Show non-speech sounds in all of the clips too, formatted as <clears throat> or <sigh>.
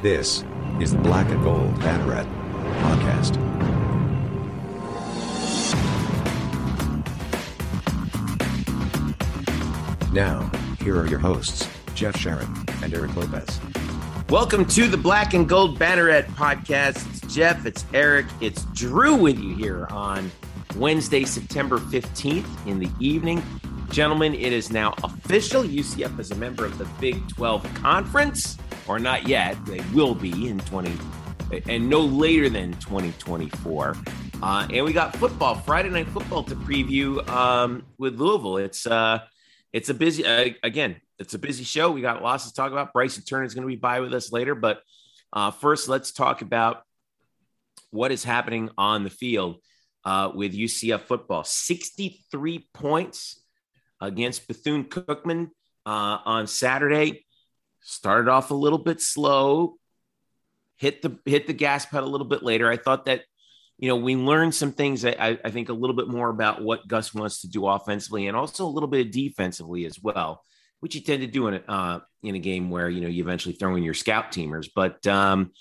This is the Black and Gold Banneret podcast. Now, here are your hosts, Jeff Sharon and Eric Lopez. Welcome to the Black and Gold Banneret podcast. It's Jeff, it's Eric, it's Drew with you here on Wednesday, September 15th in the evening. Gentlemen, it is now official. UCF is a member of the Big 12 Conference, or not yet. They will be in 20, and no later than 2024. Uh, and we got football, Friday night football to preview um, with Louisville. It's uh, it's a busy uh, again. It's a busy show. We got lots to talk about. Bryson Turner is going to be by with us later, but uh, first, let's talk about what is happening on the field uh, with UCF football. 63 points against Bethune Cookman uh, on Saturday. Started off a little bit slow, hit the hit the gas pedal a little bit later. I thought that you know we learned some things. I, I think a little bit more about what Gus wants to do offensively and also a little bit defensively as well, which you tend to do in a uh, in a game where you know you eventually throw in your scout teamers. But um,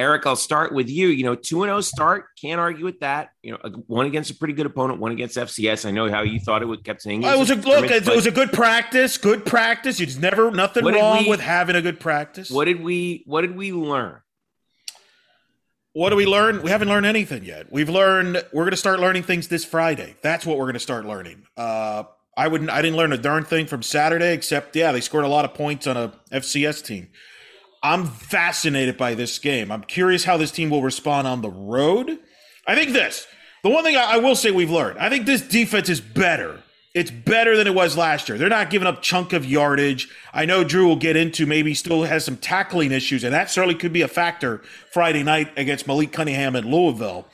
Eric, I'll start with you. You know, 2 0 start. Can't argue with that. You know, one against a pretty good opponent, one against FCS. I know how you thought it would kept saying it was a look, it was a good practice, good practice. It's never nothing wrong we, with having a good practice. What did we what did we learn? What do we learn? We haven't learned anything yet. We've learned we're going to start learning things this Friday. That's what we're going to start learning. Uh, I wouldn't. I didn't learn a darn thing from Saturday, except yeah, they scored a lot of points on a FCS team. I'm fascinated by this game. I'm curious how this team will respond on the road. I think this, the one thing I, I will say we've learned, I think this defense is better. It's better than it was last year. They're not giving up chunk of yardage. I know Drew will get into maybe still has some tackling issues, and that certainly could be a factor Friday night against Malik Cunningham at Louisville.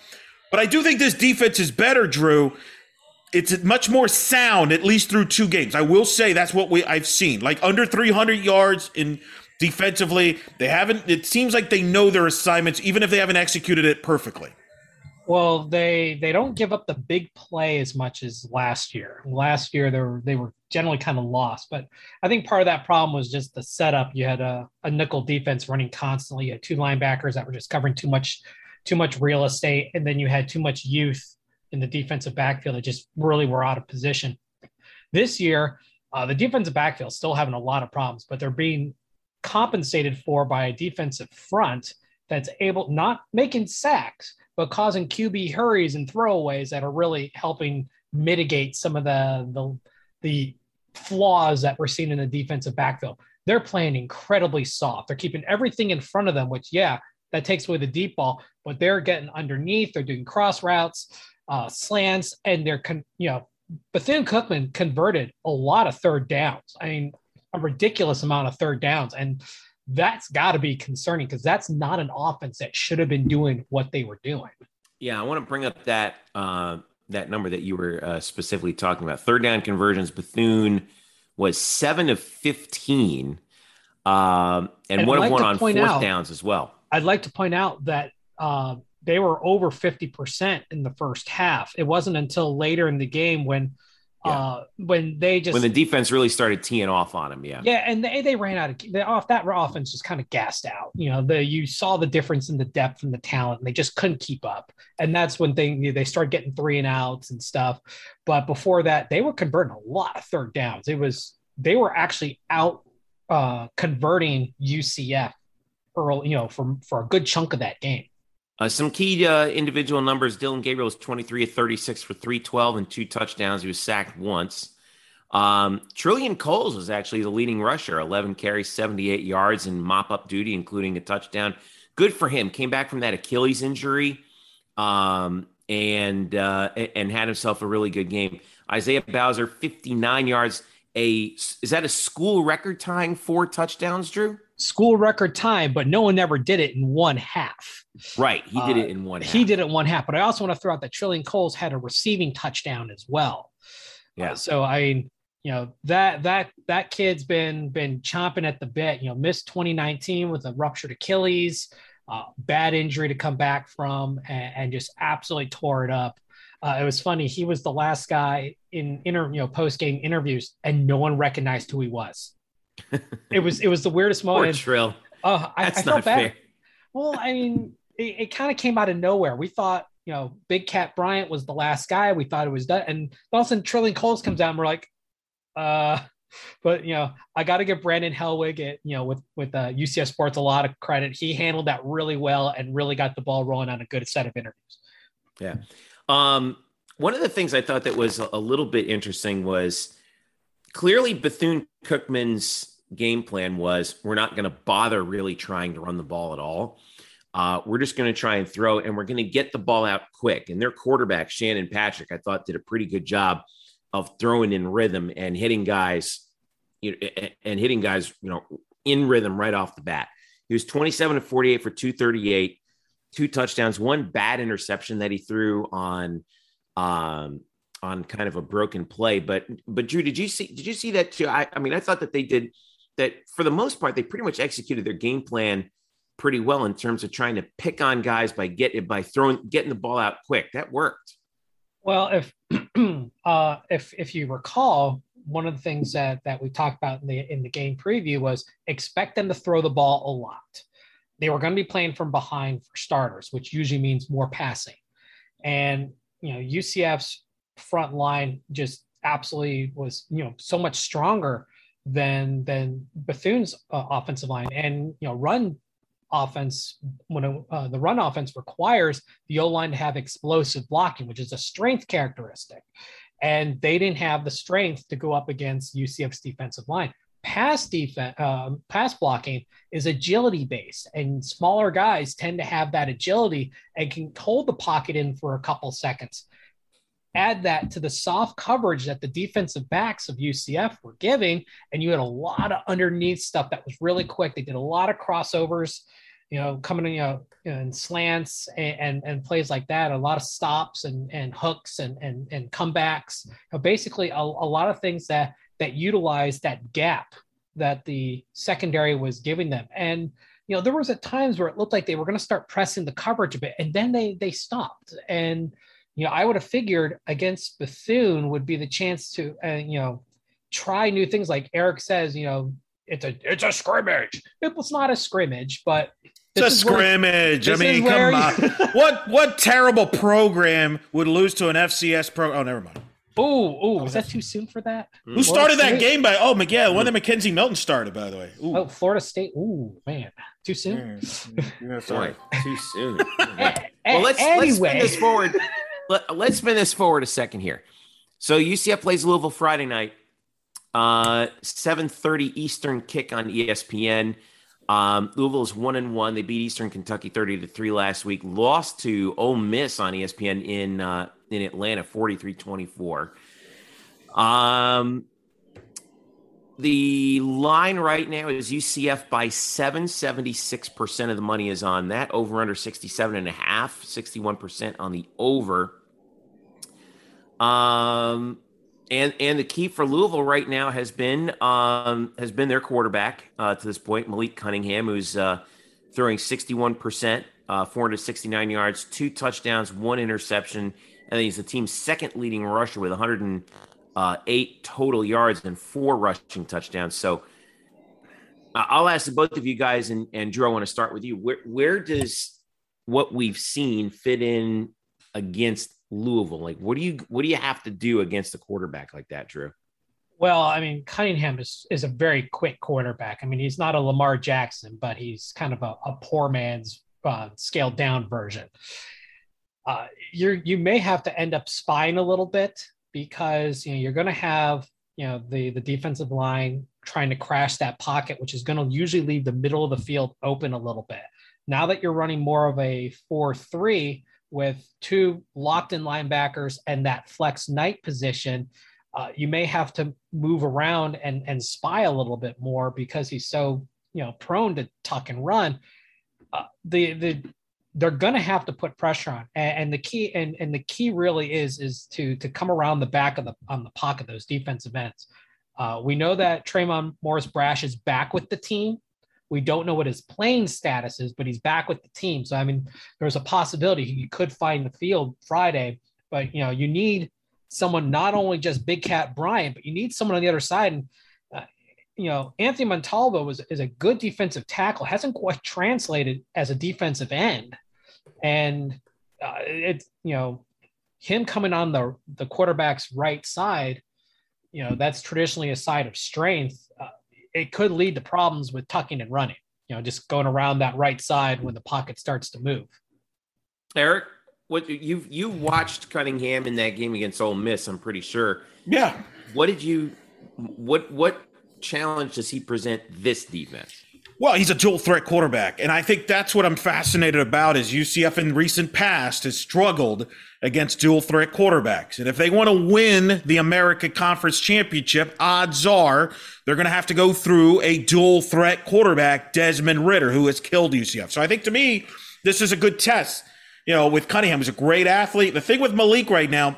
But I do think this defense is better, Drew. It's much more sound, at least through two games. I will say that's what we I've seen. Like under 300 yards in Defensively, they haven't. It seems like they know their assignments, even if they haven't executed it perfectly. Well, they they don't give up the big play as much as last year. Last year they were they were generally kind of lost, but I think part of that problem was just the setup. You had a, a nickel defense running constantly. You had two linebackers that were just covering too much too much real estate, and then you had too much youth in the defensive backfield that just really were out of position. This year, uh, the defensive backfield still having a lot of problems, but they're being compensated for by a defensive front that's able not making sacks but causing QB hurries and throwaways that are really helping mitigate some of the the, the flaws that we're seeing in the defensive backfield. They're playing incredibly soft. They're keeping everything in front of them, which yeah, that takes away the deep ball, but they're getting underneath. They're doing cross routes, uh, slants, and they're con- you know Bethune Cookman converted a lot of third downs. I mean, a ridiculous amount of third downs. And that's got to be concerning because that's not an offense that should have been doing what they were doing. Yeah, I want to bring up that uh, that number that you were uh, specifically talking about. Third down conversions, Bethune was seven of fifteen, um, and, and one like of one on fourth out, downs as well. I'd like to point out that uh, they were over fifty percent in the first half. It wasn't until later in the game when yeah. Uh, when they just when the defense really started teeing off on him, yeah, yeah, and they, they ran out of off that offense just kind of gassed out. You know, the you saw the difference in the depth and the talent, and they just couldn't keep up. And that's when they they started getting three and outs and stuff. But before that, they were converting a lot of third downs. It was they were actually out uh, converting UCF early, you know, for for a good chunk of that game. Uh, some key uh, individual numbers Dillon Gabriel was 23 of 36 for 312 and two touchdowns. He was sacked once. Um, Trillian Coles was actually the leading rusher, 11 carries, 78 yards in mop up duty, including a touchdown. Good for him. Came back from that Achilles injury um, and uh, and had himself a really good game. Isaiah Bowser, 59 yards. A is that a school record tying four touchdowns, Drew? School record time, but no one ever did it in one half. Right. He did it uh, in one half. He did it one half. But I also want to throw out that Trillian Coles had a receiving touchdown as well. Yeah. Uh, so I mean, you know that that that kid's been been chomping at the bit. You know, missed 2019 with a ruptured Achilles, uh, bad injury to come back from, and, and just absolutely tore it up. Uh, it was funny. He was the last guy in inter, you know, post game interviews, and no one recognized who he was. it was it was the weirdest moment. Poor Trill. Oh, I, I felt bad. Fair. Well, I mean, it, it kind of came out of nowhere. We thought, you know, Big Kat Bryant was the last guy. We thought it was done. And all of a sudden, Trillian Coles comes out and we're like, uh, <laughs> but you know, I got to give Brandon Helwig, it, you know, with with uh, UCF Sports a lot of credit. He handled that really well and really got the ball rolling on a good set of interviews. Yeah. Um, one of the things I thought that was a little bit interesting was clearly Bethune Cookman's game plan was we're not going to bother really trying to run the ball at all. Uh, we're just going to try and throw, and we're going to get the ball out quick. And their quarterback, Shannon Patrick, I thought did a pretty good job of throwing in rhythm and hitting guys, you know, and hitting guys, you know, in rhythm right off the bat. He was 27 to 48 for 238, two touchdowns, one bad interception that he threw on um on kind of a broken play. But but Drew, did you see did you see that too? I, I mean, I thought that they did that for the most part, they pretty much executed their game plan pretty well in terms of trying to pick on guys by getting by throwing getting the ball out quick. That worked. Well, if <clears throat> uh, if if you recall, one of the things that that we talked about in the in the game preview was expect them to throw the ball a lot. They were going to be playing from behind for starters, which usually means more passing. And you know, UCF's front line just absolutely was you know so much stronger than than Bethune's uh, offensive line, and you know, run offense when uh, the run offense requires the O line to have explosive blocking, which is a strength characteristic, and they didn't have the strength to go up against UCF's defensive line. Pass defense, uh, pass blocking is agility based, and smaller guys tend to have that agility and can hold the pocket in for a couple seconds add that to the soft coverage that the defensive backs of UCF were giving, and you had a lot of underneath stuff that was really quick. They did a lot of crossovers, you know, coming in, you know, and slants and, and, and plays like that, a lot of stops and, and hooks and, and, and comebacks. You know, basically, a, a lot of things that that utilized that gap that the secondary was giving them. And you know, there was at times where it looked like they were going to start pressing the coverage a bit, and then they they stopped. And you know, I would have figured against Bethune would be the chance to, uh, you know, try new things. Like Eric says, you know, it's a it's a scrimmage. It was not a scrimmage, but it's a scrimmage. Where, I mean, come on. <laughs> what what terrible program would lose to an FCS pro? Oh, never mind. Oh, oh, was that too soon for that? Who started that game by? Oh, Miguel, one that McKenzie Milton started, by the way. Ooh. Oh, Florida State. Ooh, man, too soon. Yeah, <laughs> sorry, too soon. <laughs> well, let's anyway. let's spin this forward let, us spin this forward a second here. So UCF plays Louisville Friday night, uh, 7:30 Eastern kick on ESPN. Um, is one and one. They beat Eastern Kentucky 30 to three last week. Lost to Ole Miss on ESPN in uh, in Atlanta 43-24. Um, the line right now is UCF by 7. 76% of the money is on that. Over under 67 and a half, 61% on the over. Um, and and the key for Louisville right now has been um, has been their quarterback uh, to this point, Malik Cunningham, who's uh, throwing 61%, uh, 469 yards, two touchdowns, one interception. And he's the team's second leading rusher with 100 and uh, eight total yards and four rushing touchdowns. So uh, I'll ask both of you guys, and, and Drew, I want to start with you. Where, where does what we've seen fit in against Louisville? Like, what do you what do you have to do against a quarterback like that, Drew? Well, I mean, Cunningham is, is a very quick quarterback. I mean, he's not a Lamar Jackson, but he's kind of a, a poor man's uh, scaled down version. Uh, you you may have to end up spying a little bit because you know you're going to have you know the the defensive line trying to crash that pocket, which is going to usually leave the middle of the field open a little bit. Now that you're running more of a four-three with two locked-in linebackers and that flex night position, uh, you may have to move around and and spy a little bit more because he's so you know prone to tuck and run. Uh, the the they're going to have to put pressure on. And, and, the key and, and the key really is is to to come around the back of the on the pocket of those defensive ends. Uh, we know that Tre'mon Morris Brash is back with the team. We don't know what his playing status is but he's back with the team. So i mean there's a possibility he could find the field friday but you know you need someone not only just big kat bryant but you need someone on the other side. And you know, Anthony Montalvo was is a good defensive tackle, hasn't quite translated as a defensive end, and uh, it's you know, him coming on the the quarterback's right side, you know, that's traditionally a side of strength. Uh, it could lead to problems with tucking and running. You know, just going around that right side when the pocket starts to move. Eric, what you you watched Cunningham in that game against Ole Miss? I'm pretty sure. Yeah. What did you? What what challenge does he present this defense? Well, he's a dual threat quarterback. And I think that's what I'm fascinated about is UCF in recent past has struggled against dual threat quarterbacks. And if they want to win the America Conference Championship, odds are they're going to have to go through a dual threat quarterback, Desmond Ridder, who has killed UCF. So I think to me, this is a good test. You know, with Cunningham, he's a great athlete. The thing with Malik right now,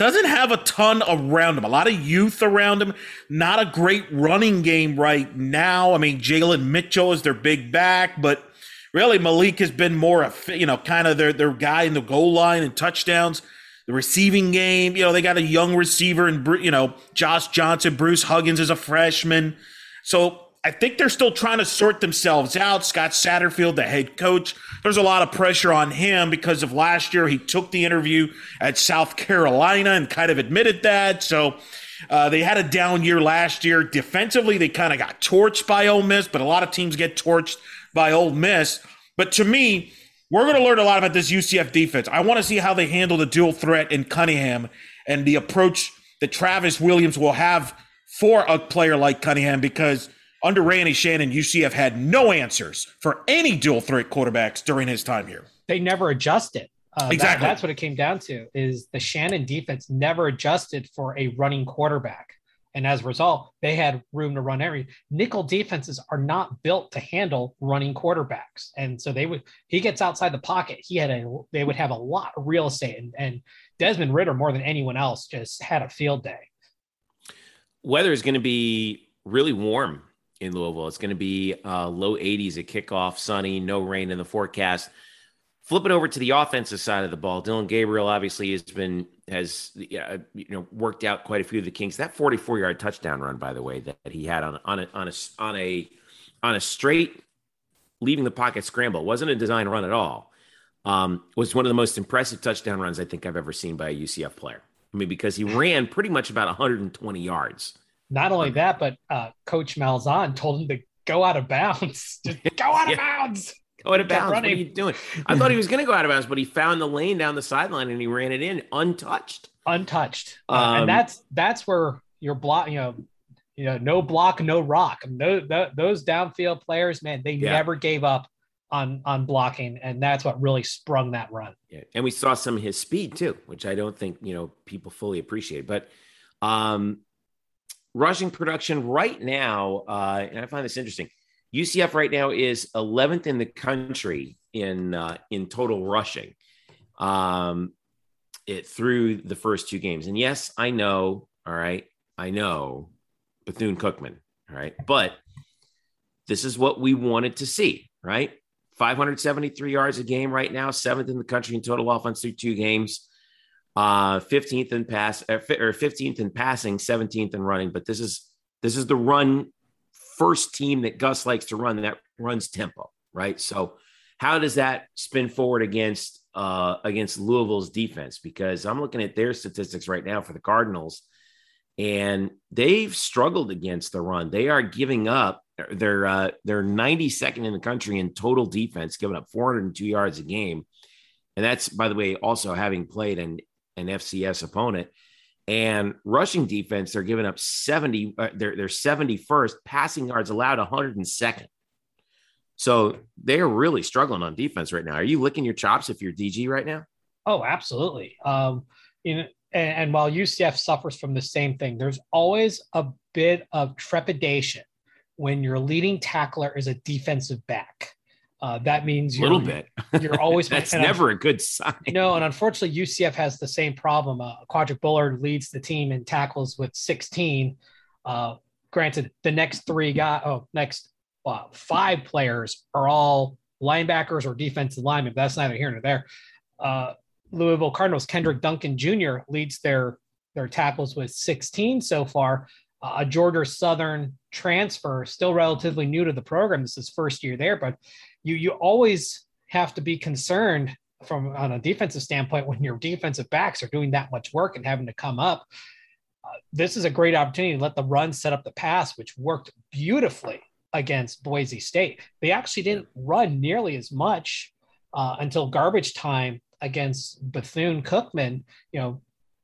doesn't have a ton around him, a lot of youth around him. Not a great running game right now. I mean, Jalen Mitchell is their big back, but really Malik has been more, of, you know, kind of their, their guy in the goal line and touchdowns. The receiving game, you know, they got a young receiver and, you know, Josh Johnson, Bruce Huggins is a freshman. So I think they're still trying to sort themselves out. Scott Satterfield, the head coach, there's a lot of pressure on him because of last year. He took the interview at South Carolina and kind of admitted that. So uh, they had a down year last year. Defensively, they kind of got torched by Ole Miss, but a lot of teams get torched by Ole Miss. But to me, we're going to learn a lot about this UCF defense. I want to see how they handle the dual threat in Cunningham and the approach that Travis Williams will have for a player like Cunningham because – under Randy Shannon, UCF had no answers for any dual threat quarterbacks during his time here. They never adjusted. Uh, exactly. That, that's what it came down to is the Shannon defense never adjusted for a running quarterback. And as a result, they had room to run every nickel defenses are not built to handle running quarterbacks. And so they would he gets outside the pocket. He had a they would have a lot of real estate and, and Desmond Ridder more than anyone else just had a field day. Weather is going to be really warm in Louisville. It's going to be uh, low 80s at kickoff, sunny, no rain in the forecast. Flipping over to the offensive side of the ball, Dillon Gabriel obviously has been has you know worked out quite a few of the kinks. That 44 yard touchdown run, by the way, that, that he had on on a on a on a on a straight leaving the pocket scramble wasn't a design run at all. Um, was one of the most impressive touchdown runs I think I've ever seen by a UCF player. I mean, because he ran pretty much about 120 yards. Not only that, but uh, Coach Malzahn told him to go out of bounds. <laughs> Just go out of yeah. bounds. Go out of bounds. What are you doing? I thought he was going to go out of bounds, but he found the lane down the sideline and he ran it in untouched. Untouched, uh, um, and that's that's where you're block. You know, you know, no block, no rock. No, those downfield players, man, they yeah. never gave up on on blocking, and that's what really sprung that run. Yeah, and we saw some of his speed too, which I don't think you know people fully appreciate. But um, rushing production right now, uh, and I find this interesting. UCF right now is 11th in the country in uh, in total rushing, um, it through the first two games. And yes, I know. All right, I know Bethune Cookman. All right, but this is what we wanted to see. Right, 573 yards a game right now, seventh in the country in total offense through two games uh 15th in pass uh, or 15th in passing 17th in running but this is this is the run first team that gus likes to run that runs tempo right? So how does that spin forward against uh against louisville's defense? Because i'm looking at their statistics right now for the cardinals and they've struggled against the run. They are giving up they're uh they're 92nd in the country in total defense giving up 402 yards a game. And that's by the way also having played an an FCS opponent. And rushing defense, they're giving up 70, uh, they're, they're 71st, passing yards allowed 102nd. So they're really struggling on defense right now. Are you licking your chops if you're DG right now? Oh, absolutely. Um, you know, and, and while UCF suffers from the same thing, there's always a bit of trepidation when your leading tackler is a defensive back. Uh, that means a little bit. You're always <laughs> that's never a good sign. No, and unfortunately, UCF has the same problem. Uh, Quadric Bullard leads the team in tackles with 16. Uh, granted, the next three guys, oh, next uh, five players are all linebackers or defensive linemen. But that's neither here nor there. Uh, Louisville Cardinals Kenderick Duncan Jr. leads their their tackles with 16 so far. Uh, Georgia Southern transfer, still relatively new to the program. This is first year there, but you you always have to be concerned from on a defensive standpoint when your defensive backs are doing that much work and having to come up. Uh, this is a great opportunity to let the run set up the pass, which worked beautifully against Boise State. They actually didn't run nearly as much uh, until garbage time against Bethune Cookman. You know,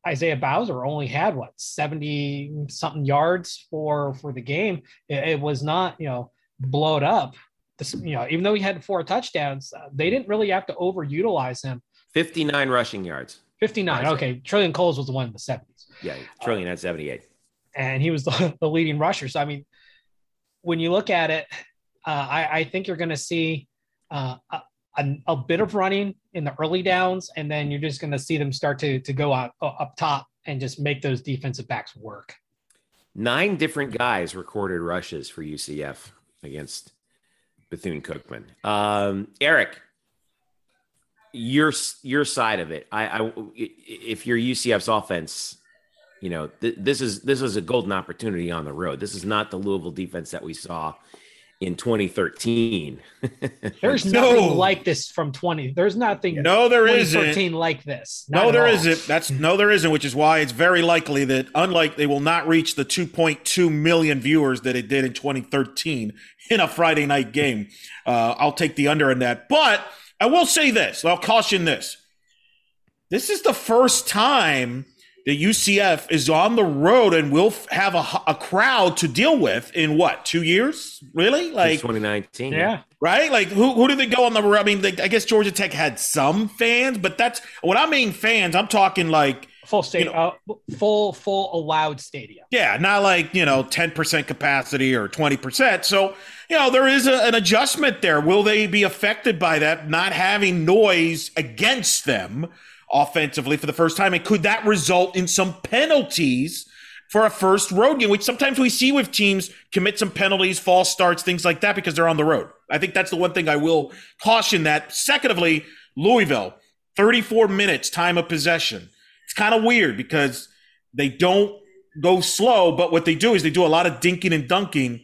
Isaiah Bowser only had what 70 something yards for for the game. It, it was not, you know, blowed up. This, you know, even though he had four touchdowns, uh, they didn't really have to overutilize him. 59 rushing yards. 59. Okay. Trillian Coles was the one in the 70s. Yeah. Trillian uh, had 78. And he was the, <laughs> the, leading rusher. So, I mean, when you look at it, uh, I, I, think you're going to see uh, a, a, bit of running in the early downs, and then you're just going to see them start to to go up up top and just make those defensive backs work. Nine different guys recorded rushes for UCF against Bethune Cookman. Um, Eric, your your side of it. I, I if you're UCF's offense, you know th- this is this is a golden opportunity on the road. This is not the Louisville defense that we saw in 2013. <laughs> There's nothing like this from 20. There's nothing. No, there isn't. like this. Not no, there not That's no, there isn't. Which is why it's very likely that, unlike they will not reach the 2.2 million viewers that it did in 2013 in a Friday night game. Uh, I'll take the under in that. But I will say this. I'll caution this. This is the first time the UCF is on the road and will have a, a crowd to deal with in what two years? Really, like 2019? Yeah, right. Like who who did they go on the? Road? I mean, they, I guess Georgia Tech had some fans, but that's what I mean. Fans, I'm talking like full stadium, you know, uh, full full allowed stadium. Yeah, not like you know 10 percent capacity or 20 percent. So you know there is a, an adjustment there. Will they be affected by that? Not having noise against them offensively for the first time? And could that result in some penalties for a first road game, which sometimes we see with teams commit some penalties, false starts, things like that because they're on the road? I think that's the one thing I will caution that. Secondly, Louisville, 34 minutes time of possession. It's kind of weird because they don't go slow, but what they do is they do a lot of dinking and dunking.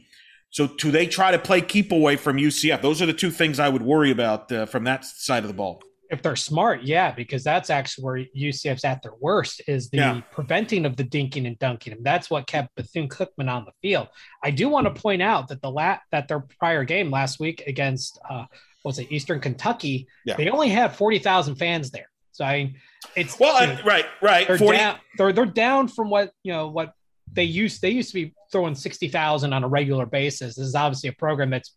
So do they try to play keep away from UCF? Those are the two things I would worry about uh, from that side of the ball if they're smart, yeah, because that's actually where UCF's at their worst is the yeah. preventing of the dinking and dunking. And that's what kept Bethune Cookman on the field. I do want to point out that the lat that their prior game last week against uh, was it Eastern Kentucky, yeah. they only had forty thousand fans there. So I mean, it's well, you know, right, right. They're 40... down. They're they're down from what you know what they used. They used to be throwing sixty thousand on a regular basis. This is obviously a program that's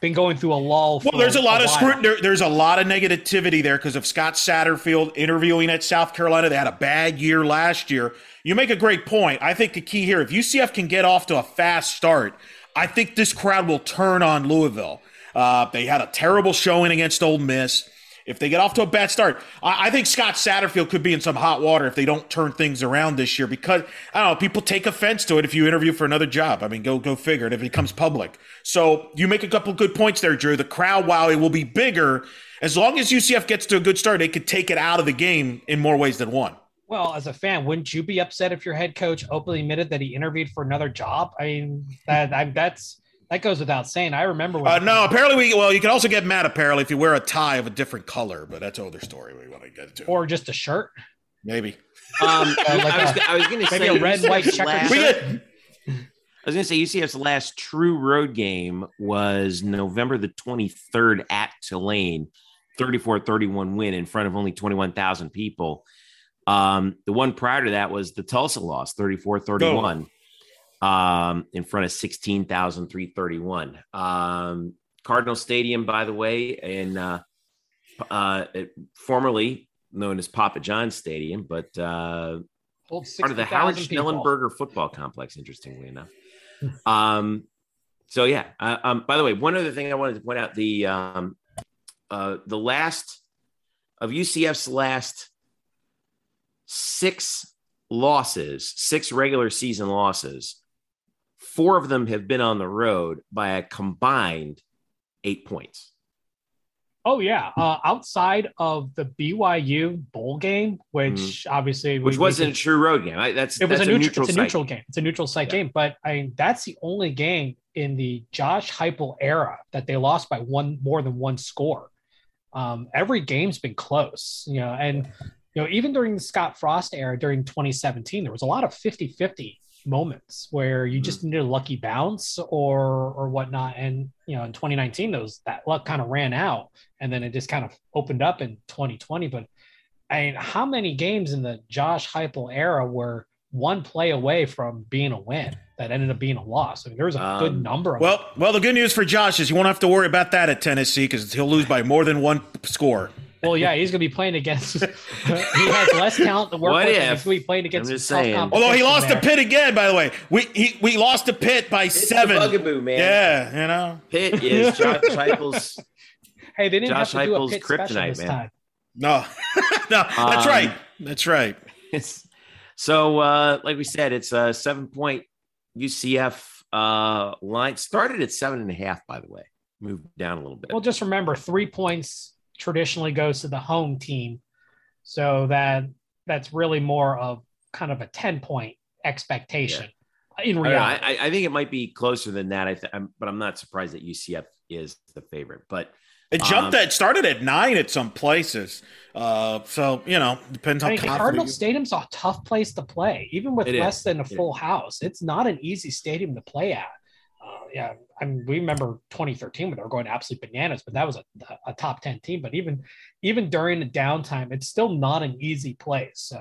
been going through a lull. well, there's a lot a of scrutiny. There, there's a lot of negativity there because of Scott Satterfield interviewing at South Carolina. They had a bad year last year. You make a great point. I think the key here, if UCF can get off to a fast start, I think this crowd will turn on Louisville. Uh, they had a terrible showing against Ole Miss if they get off to a bad start. I, I, think Scott Satterfield could be in some hot water if they don't turn things around this year because I don't know, people take offense to it if you interview for another job. I mean, go go figure it if it becomes public. So you make a couple good points there, Drew. The crowd, while it will be bigger, as long as UCF gets to a good start, they could take it out of the game in more ways than one. Well, as a fan, wouldn't you be upset if your head coach openly admitted that he interviewed for another job? I mean, that I, that's that goes without saying. I remember. When uh, no, apparently we. Well, you can also get mad apparently if you wear a tie of a different color, but that's another story we want to get to. Or just a shirt. Maybe. Um, <laughs> uh, like I, was, I was going to say a red, white checkered shirt. I was going to say UCF's last true road game was November the 23rd at Tulane, 34-31 win in front of only 21,000 people. Um, the one prior to that was the Tulsa loss, 34-31 um, in front of 16,331. Um, Cardinal Stadium, by the way, in uh, uh, formerly known as Papa John's Stadium, but uh, part of the Howard Schnellenberger football complex, interestingly enough. um, so yeah. Uh, um, by the way, one other thing I wanted to point out: the um, uh, the last of UCF's last six losses, six regular season losses, Four of them have been on the road by a combined eight points. Oh yeah, uh, outside of the BYU bowl game, which mm-hmm. obviously which wasn't a true road game. I, that's it was that's a, neutral. It's a neutral game. It's a neutral site yeah. game, but I mean, that's the only game in the Josh Heupel era that they lost by one more than one score. Um, every game's been close, you know, and you know even during the Scott Frost era during 2017, there was a lot of 50-50 moments where you just mm-hmm. needed a lucky bounce or or whatnot. And you know, in 2019, those that luck kind of ran out, and then it just kind of opened up in 2020. But I mean, how many games in the Josh Heupel era were one play away from being a win that ended up being a loss? I mean, there was a um, good number. well, them. well, the good news for Josh is you won't have to worry about that at Tennessee because he'll lose by more than one score. Well, yeah, he's going to be playing against. <laughs> he has less talent to work what with. If? He's going to be playing against. I'm just saying. Although he lost there. to Pitt again, by the way, we he, we lost to Pitt by it's seven. bugaboo, man. Yeah, you know. Pitt <laughs> is Josh Heupel's. Hey, they didn't Josh have to Heupel's do a Pitt kryptonite, this man. Time. No, <laughs> no, that's um, right. That's right. So, uh, like we said, it's a seven point UCF uh, line. Started at seven and a half, by the way. Moved down a little bit. Well, just remember, three points traditionally goes to the home team. So that that's really more of kind of a 10 point expectation yeah. in reality. I, I, think it might be closer than that. I th- I'm, but I'm not surprised that UCF is the favorite. But it jumped um, at started at nine at some places. Uh, so you know, depends on. Cardinal Stadium's a tough place to play, even with less is. than a full house. It's not an easy stadium to play at. Uh, yeah, I mean, we remember 2013 when they were going absolutely bananas, but that was a, a top 10 team. But even even during the downtime, it's still not an easy place. So,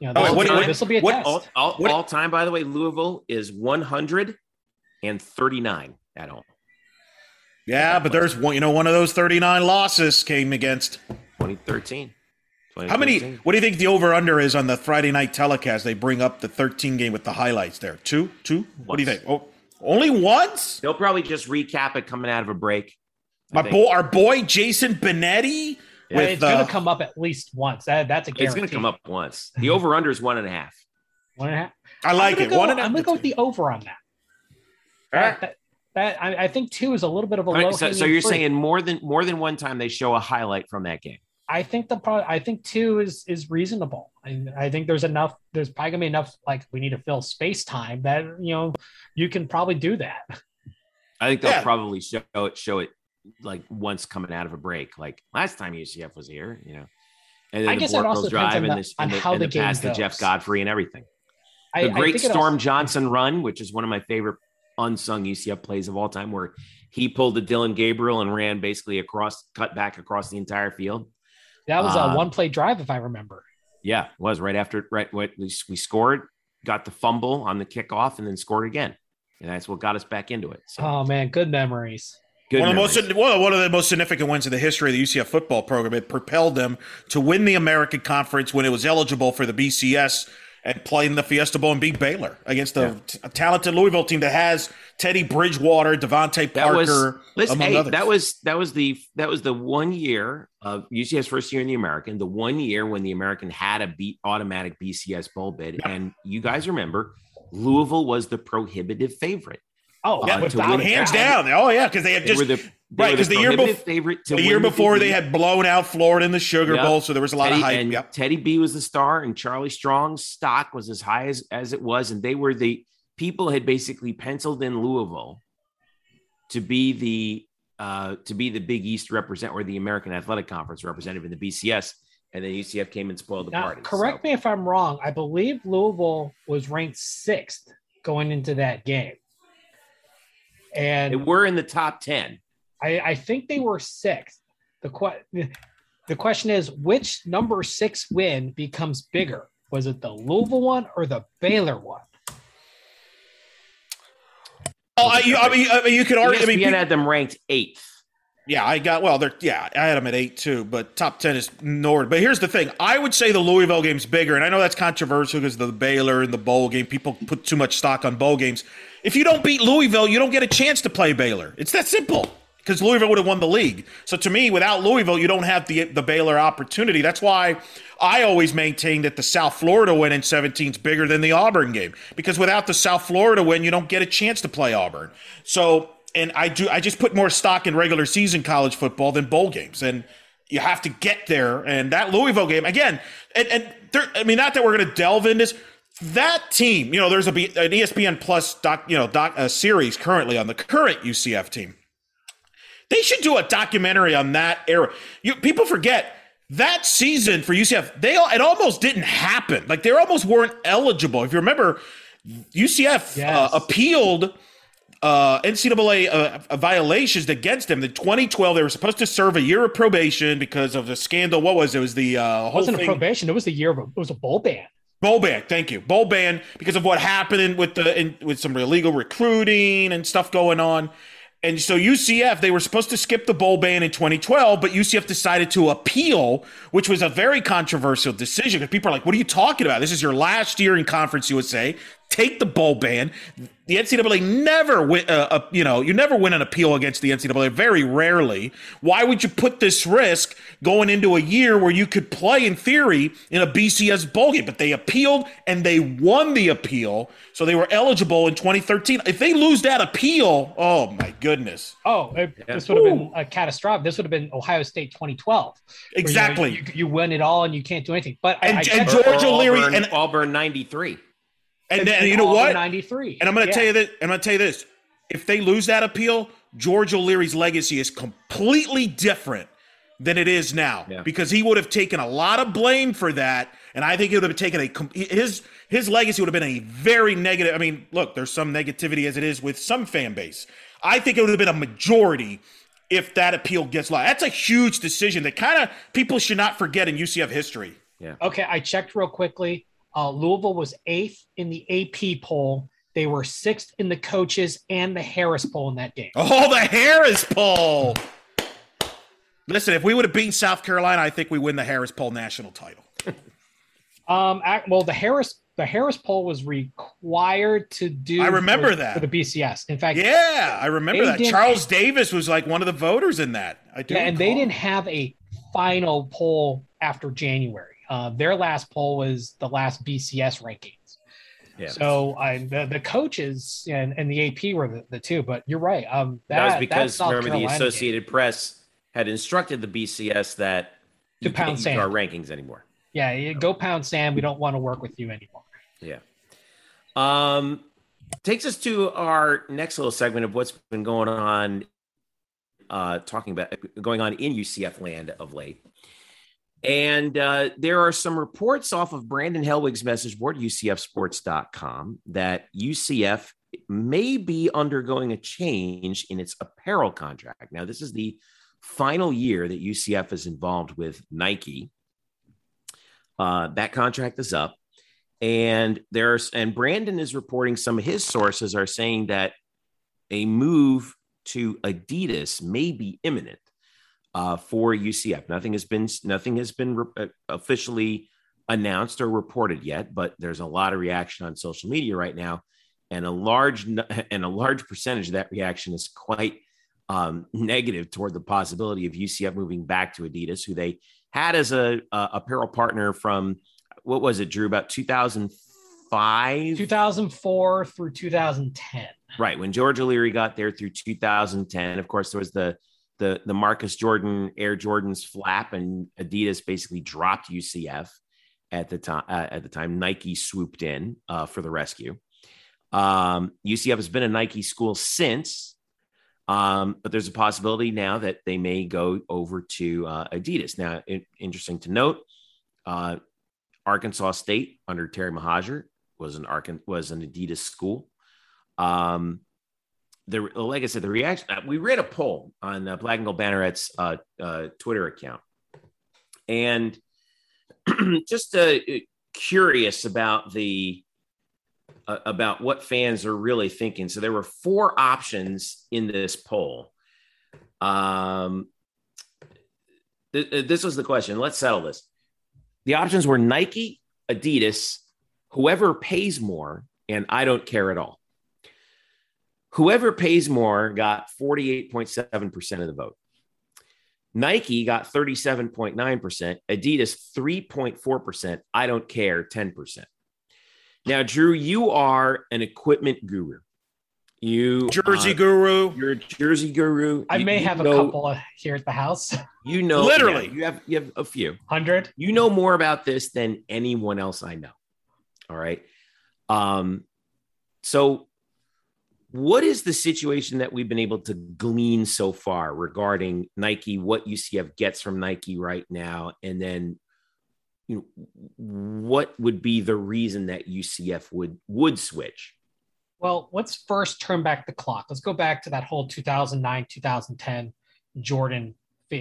you know, this, oh, will, be, this will be a what, test. All, all, all, time, by the way, Louisville is 139 at home. Yeah, but there's one. You know, one of those 39 losses came against 2013. How many? What do you think the over under is on the Friday night telecast? They bring up the 13 game with the highlights there. Two, two. What do you think? Oh, only once? They'll probably just recap it coming out of a break. My boy, our boy Jason Benetti. Yeah, with, it's uh, going to come up at least once. That, that's a guarantee. It's going to come up once. The over under is one and a half. One and a half. I like it. Go, one and I'm going to go with the over on that. That, that, that I, I, think two is a little bit of a low. So, so you're saying more than more than one time they show a highlight from that game. I think the pro- I think two is is reasonable. I, I think there's enough. There's probably gonna be enough. Like we need to fill space time that you know you can probably do that. I think they'll yeah. probably show it show it like once coming out of a break. Like last time UCF was here, you know. And then I the guess Bortles drive and, the, the, and, the, how and the, the pass to Jeff Godfrey and everything. The I, great I Storm also- Johnson run, which is one of my favorite unsung UCF plays of all time, where he pulled the Dylan Gabriel and ran basically across, cut back across the entire field. That was a uh, one play drive, if I remember. Yeah, it was right after right. What we, we scored, got the fumble on the kickoff, and then scored again, and that's what got us back into it. So. Oh man, good memories. Good one, of the most, well, one of the most significant wins in the history of the UCF football program. It propelled them to win the American Conference when it was eligible for the BCS and play in the Fiesta Bowl and beat Baylor against a, yeah. talented Louisville team that has Teddy Bridgewater, DeVante Parker, was, among hey, others. That was that was the that was the one year of UCF's first year in the American, the one year when the American had a beat automatic BCS bowl bid, yeah. and you guys remember Louisville was the prohibitive favorite. Oh, yeah, uh, without, hands down. Oh yeah, because they had just they the, right because the, year before the year before the they had blown out Florida in the Sugar yep. Bowl, so there was a lot Teddy, of hype. And yep. Teddy B was the star, and Charlie Strong's stock was as high as as it was, and they were the people had basically penciled in Louisville to be the uh, to be the Big East represent or the American Athletic Conference representative in the BCS, and then UCF came and spoiled the now, party. Correct so. me if I'm wrong. I believe Louisville was ranked sixth going into that game. And they were in the top 10. I, I think they were sixth. The, que- the question is which number six win becomes bigger? Was it the Louisville one or the Baylor one? Oh, I, I, mean, I mean, you could argue. ESPN I mean, had them ranked eighth. Yeah, I got well. They're yeah, I had them at eight too, but top ten is Nord. But here's the thing: I would say the Louisville game's bigger, and I know that's controversial because the Baylor and the bowl game. People put too much stock on bowl games. If you don't beat Louisville, you don't get a chance to play Baylor. It's that simple. Because Louisville would have won the league. So to me, without Louisville, you don't have the the Baylor opportunity. That's why I always maintain that the South Florida win in 17 is bigger than the Auburn game. Because without the South Florida win, you don't get a chance to play Auburn. So and I do. I just put more stock in regular season college football than bowl games, and you have to get there. And that Louisville game again, and and there, I mean, not that we're going to delve into this. That team, you know, there's a an ESPN Plus doc, you know, doc a series currently on the current UCF team. They should do a documentary on that era. You people forget that season for UCF. They it almost didn't happen. Like they almost weren't eligible. If you remember, UCF uh, yes. uh, appealed uh, NCAA uh, violations against them. In 2012, they were supposed to serve a year of probation because of the scandal. What was it? it was the uh, it wasn't thing. a probation. It was the year of a, it was a bowl ban. Bowl ban, thank you. Bowl ban because of what happened with the in, with some illegal recruiting and stuff going on. And so UCF, they were supposed to skip the bowl ban in 2012, but UCF decided to appeal, which was a very controversial decision because people are like, what are you talking about? This is your last year in Conference USA. Take the bowl ban the NCAA never win, uh, uh, you know, you never win an appeal against the NCAA, very rarely. Why would you put this risk going into a year where you could play, in theory, in a BCS bowl game? But they appealed and they won the appeal, so they were eligible in 2013. If they lose that appeal, oh my goodness. Oh, it, yeah. this would have been a catastrophic. This would have been Ohio State 2012. Exactly. You, know, you, you, win it all and you can't do anything. But and, I, I and George O'Leary and Auburn 93. And, then you know what? 93. And I'm going to yeah. tell you that. I'm going to tell you this: if they lose that appeal, George O'Leary's legacy is completely different than it is now yeah. because he would have taken a lot of blame for that, and I think he would have taken a his his legacy would have been a very negative. I mean, look, there's some negativity as it is with some fan base. I think it would have been a majority if that appeal gets lost. That's a huge decision that kind of people should not forget in UCF history. Yeah. Okay, I checked real quickly. Uh, Louisville was eighth in the AP poll. They were sixth in the coaches and the Harris poll in that game. Oh, the Harris poll. Listen, if we would have beaten South Carolina, I think we win the Harris poll national title. <laughs> um, well, the Harris the Harris poll was required to do. I remember for, that for the BCS. In fact, yeah, I remember that. Charles Davis was like one of the voters in that. I do. Yeah, and they didn't have a final poll after January. Uh, their last poll was the last BCS rankings. Yeah. So I, the, the coaches and, and the AP were the, the two, but you're right. Um, that, that was because remember Carolina the Associated game. Press had instructed the BCS that to pound sand our rankings anymore. Yeah, go pound sand. We don't want to work with you anymore. Yeah. Um, takes us to our next little segment of what's been going on. Uh, talking about going on in UCF land of late. And uh, there are some reports off of Brandon Helwig's message board, UCFsports.com, that UCF may be undergoing a change in its apparel contract. Now, this is the final year that UCF is involved with Nike. Uh, that contract is up. And there's and Brandon is reporting some of his sources are saying that a move to Adidas may be imminent uh, for UCF. Nothing has been nothing has been re- uh, officially announced or reported yet, but there's a lot of reaction on social media right now, and a large <laughs> and a large percentage of that reaction is quite um, negative toward the possibility of UCF moving back to Adidas, who they had as a, a apparel partner from what was it, Drew, about 2005, 2004 through 2010. Right when George O'Leary got there through 2010. Of course, there was the the the Marcus Jordan Air Jordans flap, and Adidas basically dropped UCF at the time. Uh, at the time, Nike swooped in uh, for the rescue. Um, UCF has been a Nike school since, um, but there's a possibility now that they may go over to uh, Adidas. Now, it, interesting to note, uh, Arkansas State under Terry Mohajir was an Arkan was an Adidas school. Um, the like I said, the reaction. Uh, we read a poll on uh, Black and Gold Banneret's uh, uh, Twitter account, and <clears throat> just uh, curious about the uh, about what fans are really thinking. So there were four options in this poll. Um, th- this was the question. Let's settle this. The options were Nike, Adidas, whoever pays more, and I don't care at all. Whoever pays more got 48.7% of the vote. Nike got 37.9%, Adidas 3.4%, I don't care 10%. Now, Drew, you are an equipment guru. You Jersey uh, guru. You're a Jersey guru. I You- may you have a couple here at the house. You know, Literally. yeah, you have you have a few. Hundred. You know more about this than anyone else I know. All right. Um, so what is the situation that we've been able to glean so far regarding Nike, what UCF gets from Nike right now, and then you know what would be the reason that UCF would would switch? Well, let's first turn back the clock. Let's go back to that whole 2009, 2010 Jordan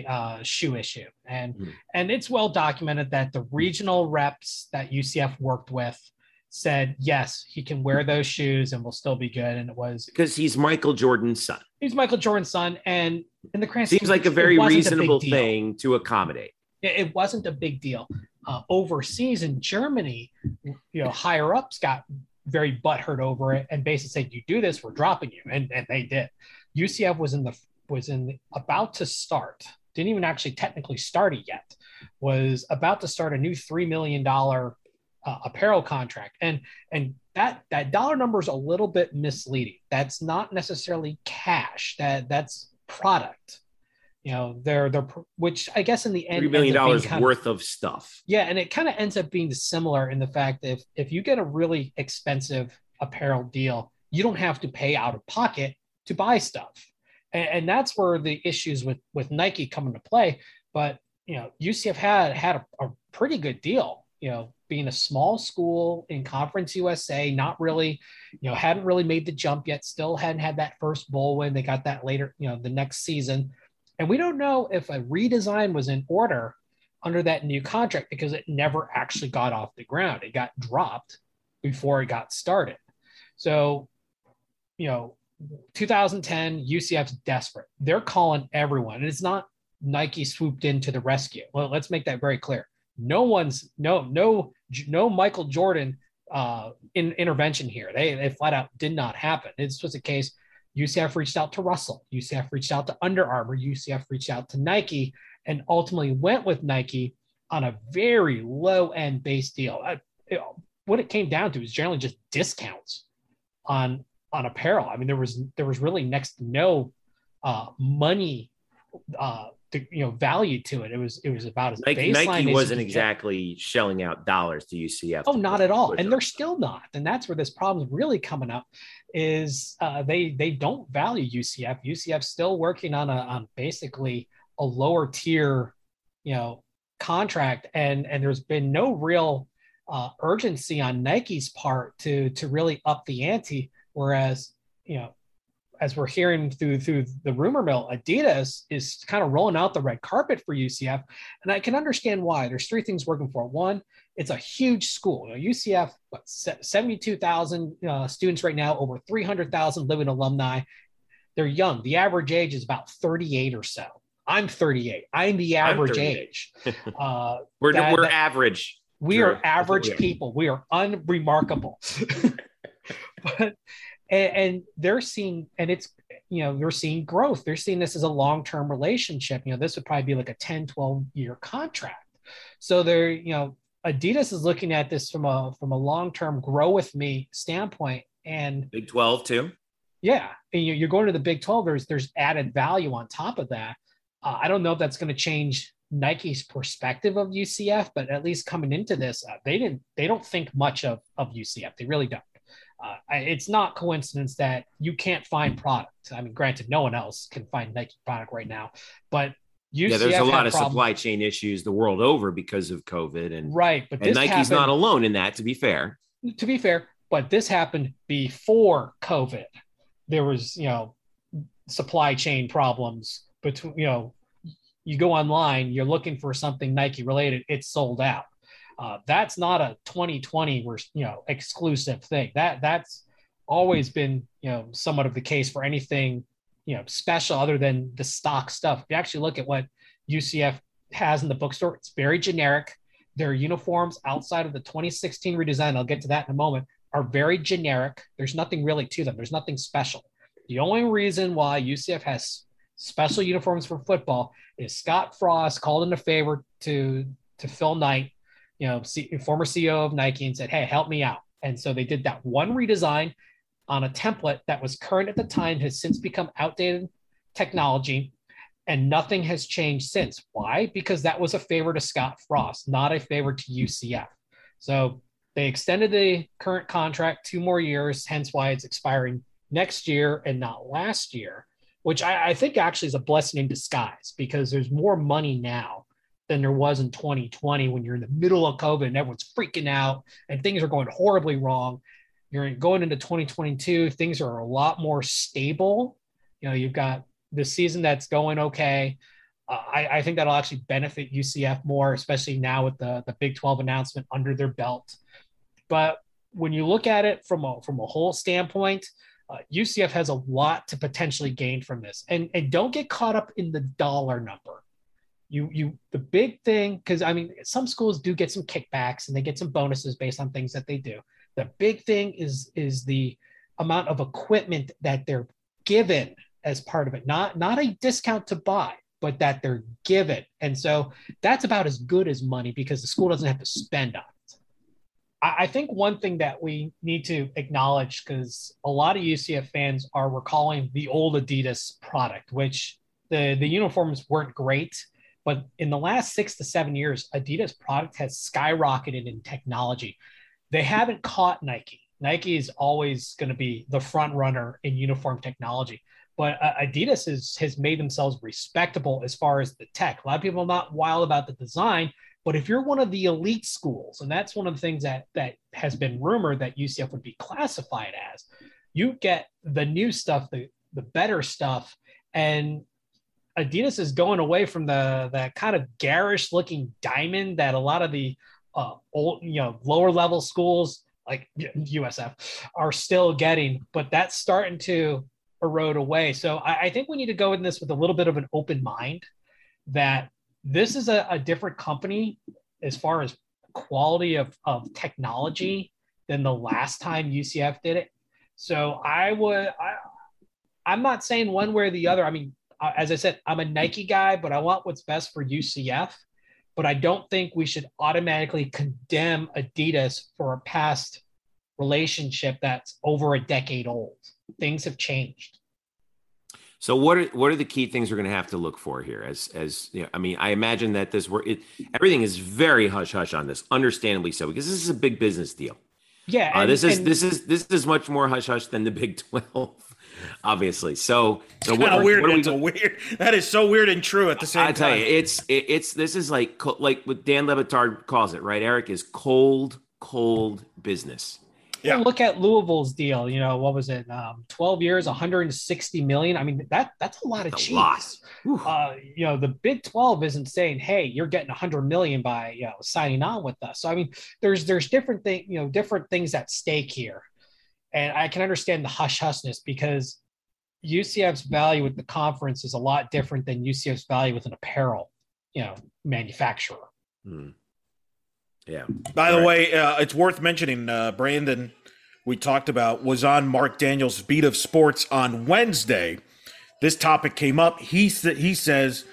uh, shoe issue, and Mhm. and it's well documented that the regional reps that UCF worked with said yes, he can wear those shoes and will still be good. And it was Because he's Michael Jordan's son. he's Michael Jordan's son, and in the grand Seems like a very wasn't a reasonable thing to accommodate. it it wasn't a big deal. Uh, overseas in Germany, you know, higher ups got very butthurt over it and basically said, "You do this, we're dropping you," and and they did. UCF was in the was in the, about to start, didn't even actually technically start it yet. Was about to start a new three million dollar uh, apparel contract, and and that that dollar number is a little bit misleading. That's not necessarily cash. That that's product. You know, they're they're which I guess in the end Three million ends up being dollars kind of- worth of stuff. yeah, and it kind of ends up being similar in the fact that if, if you get a really expensive apparel deal, you don't have to pay out of pocket to buy stuff. And, and that's where the issues with with Nike come into play. But you know, UCF had had a, a pretty good deal, you know, being a small school in Conference USA, not really, you know, hadn't really made the jump yet, still hadn't had that first bowl win. They got that later, you know, the next season. And we don't know if a redesign was in order under that new contract because it never actually got off the ground. It got dropped before it got started. So, you know, 2010, UCF's desperate. They're calling everyone, and it's not Nike swooped in to the rescue. Well, let's make that very clear. No one's no no no Michael Jordan uh, in, intervention here. They they flat out did not happen. This was a case. UCF reached out to Russell. UCF reached out to Under Armour. UCF reached out to Nike, and ultimately went with Nike on a very low end base deal. Uh, it- what it came down to is generally just discounts on on apparel. I mean, there was there was really next to no uh, money, uh, to, you know, value to it. It was it was about as Nike, baseline Nike as wasn't get. exactly shelling out dollars to UCF. Oh, to not at all, and they're still not. And that's where this problem is really coming up. Is uh, they they don't value UCF. UCF still working on a on basically a lower tier, you know, contract, and and there's been no real uh, urgency on Nike's part to to really up the ante. Whereas you know, as we're hearing through through the rumor mill, Adidas is kind of rolling out the red carpet for UCF, and I can understand why. There's three things working for it. One, it's a huge school. You know, UCF, what, 72,000 uh, students right now, over 300,000 living alumni. They're young. The average age is about 38 or so. I'm 38. I'm the I'm average age. Uh, <laughs> We're, that- we're that- average. we are average we <laughs> are. people. We are unremarkable. <laughs> but and, and they're seeing, and it's you know, they're seeing growth. They're seeing this as a long-term relationship. You know, this would probably be like a 10, 12 year contract. So they're, you know, Adidas is looking at this from a from a long-term grow with me standpoint. And Big 12 too. yeah, and you- you're going to the Big 12. There's there's added value on top of that. Uh, I don't know if that's going to change Nike's perspective of UCF, but at least coming into this, uh, they didn't they don't think much of of UCF. They really don't. Uh, it's not coincidence that you can't find product. I mean, granted, no one else can find Nike product right now, but UCF yeah, there's a lot of problem- supply chain issues the world over because of COVID. And, right? But and Nike's happened, not alone in that, to be fair. to be fair, but this happened before COVID. There was, you know, supply chain problems between, you know, you go online, you're looking for something Nike related, it's sold out. Uh, that's not a 2020 where you know exclusive thing. That that's always been you know somewhat of the case for anything you know special other than the stock stuff. If you actually look at what UCF has in the bookstore, it's very generic. Their uniforms outside of the 2016 redesign, I'll get to that in a moment, are very generic. There's nothing really to them. There's nothing special. The only reason why UCF has special uniforms for football is Scott Frost called in a favor to to Phil Knight, you know, former CEO of Nike, and said, "Hey, help me out." And so they did that one redesign. on a template that was current at the time, has since become outdated technology, and nothing has changed since. Why? Because that was a favor to Scott Frost, not a favor to UCF. So they extended the current contract two more years, hence why it's expiring next year and not last year, which I, I think actually is a blessing in disguise because there's more money now than there was in 2020 when you're in the middle of COVID and everyone's freaking out and things are going horribly wrong. You're going into 2022, things are a lot more stable. You know, you've got the season that's going okay. Uh, I, I, think that'll actually benefit UCF more, especially now with the, the Big 12 announcement under their belt. But when you look at it from a, from a whole standpoint, uh, UCF has a lot to potentially gain from this. And, and don't get caught up in the dollar number you you the big thing because i mean some schools do get some kickbacks and they get some bonuses based on things that they do. The big thing is is the amount of equipment that they're given as part of it. Not not a discount to buy but that they're given. And so that's about as good as money because the school doesn't have to spend on it. I, I think one thing that we need to acknowledge because a lot of ucf fans are recalling the old adidas product which the the uniforms weren't great but in the last six to seven years, Adidas product has skyrocketed in technology. They haven't caught Nike. Nike is always going to be the front runner in uniform technology. But uh, Adidas is, has made themselves respectable as far as the tech. A lot of people are not wild about the design, but if you're one of the elite schools, and that's one of the things that that has been rumored that UCF would be classified as, you get the new stuff, the the better stuff, and Adidas is going away from the that kind of garish looking diamond that a lot of the uh, old, you know, lower level schools like <laughs> USF are still getting, but that's starting to erode away. So I, I think we need to go in this with a little bit of an open mind that this is a, a different company as far as quality of, of technology than the last time UCF did it. So I would, I, I'm not saying one way or the other. I mean, as I said, I'm a Nike guy, but I want what's best for UCF. But I don't think we should automatically condemn Adidas for a past relationship that's over a decade old. Things have changed. So what are what are the key things we're going to have to look for here? As as you know, I mean, I imagine that this work it, everything is very hush hush on this, understandably so, because this is a big business deal. Yeah, uh, and, uh, this is and, this is this is much more hush hush than the Big <laughs> Twelve obviously. So, so what, what, weird. What it's we, a weird. That is so weird and true at the same time. I tell you, it's it, it's this is like like what Dan Le Batard calls it, right? Eric is cold, cold business. Yeah. look at Louisville's deal. You know, what was it? Um, Twelve years, 160 million. I mean, that that's a lot of cheese. Uh, you know, the Big 12 isn't saying, "Hey, you're getting 100 million by you know signing on with us." So I mean, there's there's different thing, you know, different things at stake here. And I can understand the hush hushness because UCF's value with the conference is a lot different than UCF's value with an apparel, you know, manufacturer. Hmm. Yeah. By All the right. way, uh, it's worth mentioning uh, Brandon. We talked about was on Mark Daniels' beat of sports on Wednesday. This topic came up. He he says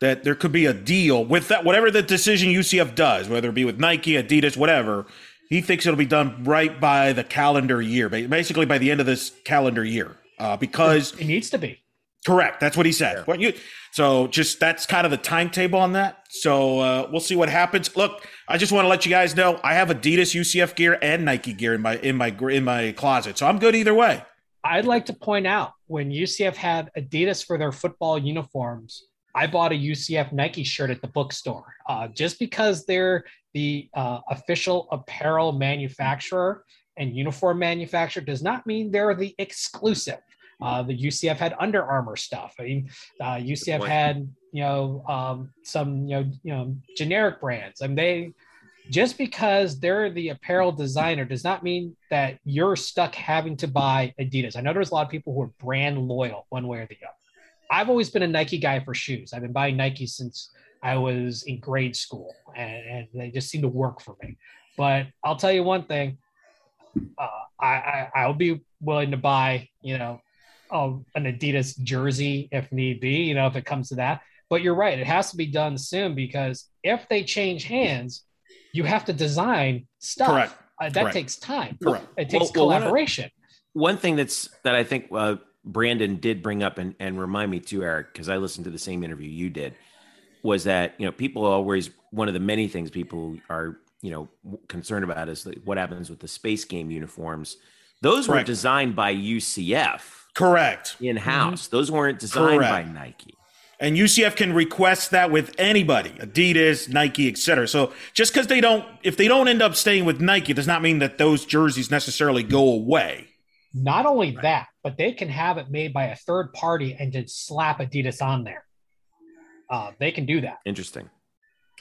that there could be a deal with that whatever the decision UCF does, whether it be with Nike, Adidas, whatever. He thinks it'll be done right by the calendar year, basically by the end of this calendar year, uh, because it needs to be. Correct. That's what he said. Yeah. you, so just that's kind of the timetable on that. So uh, we'll see what happens. Look, I just want to let you guys know I have Adidas UCF gear and Nike gear in my in my in my closet, so I'm good either way. I'd like to point out when UCF had Adidas for their football uniforms, I bought a UCF Nike shirt at the bookstore uh, just because they're the uh, official apparel manufacturer and uniform manufacturer does not mean they're the exclusive. Uh, the UCF had Under Armour stuff. I mean, uh, UCF had you know um, some you know you know generic brands. I mean, they just because they're the apparel designer does not mean that you're stuck having to buy Adidas. I know there's a lot of people who are brand loyal one way or the other. I've always been a Nike guy for shoes. I've been buying Nike since I was in grade school, and, and they just seem to work for me. But I'll tell you one thing: uh, I, I will be willing to buy, you know, an Adidas jersey if need be, you know, if it comes to that. But you're right; it has to be done soon because if they change hands, you have to design stuff. Correct. Uh, that Correct. takes time. Correct. It takes well, collaboration. one thing that's that I think uh, Brandon did bring up and, and remind me too, Eric, because I listened to the same interview you did, was that you know people always one of the many things people are you know concerned about is what happens with the space game uniforms. Those Correct. were designed by UCF. Correct. In house. Mm-hmm. Those weren't designed Correct. by Nike. And UCF can request that with anybody, Adidas, Nike, etc. So just because they don't, if they don't end up staying with Nike, does not mean that those jerseys necessarily go away. Not only right. that, but they can have it made by a third party and just slap Adidas on there. Uh, they can do that. Interesting.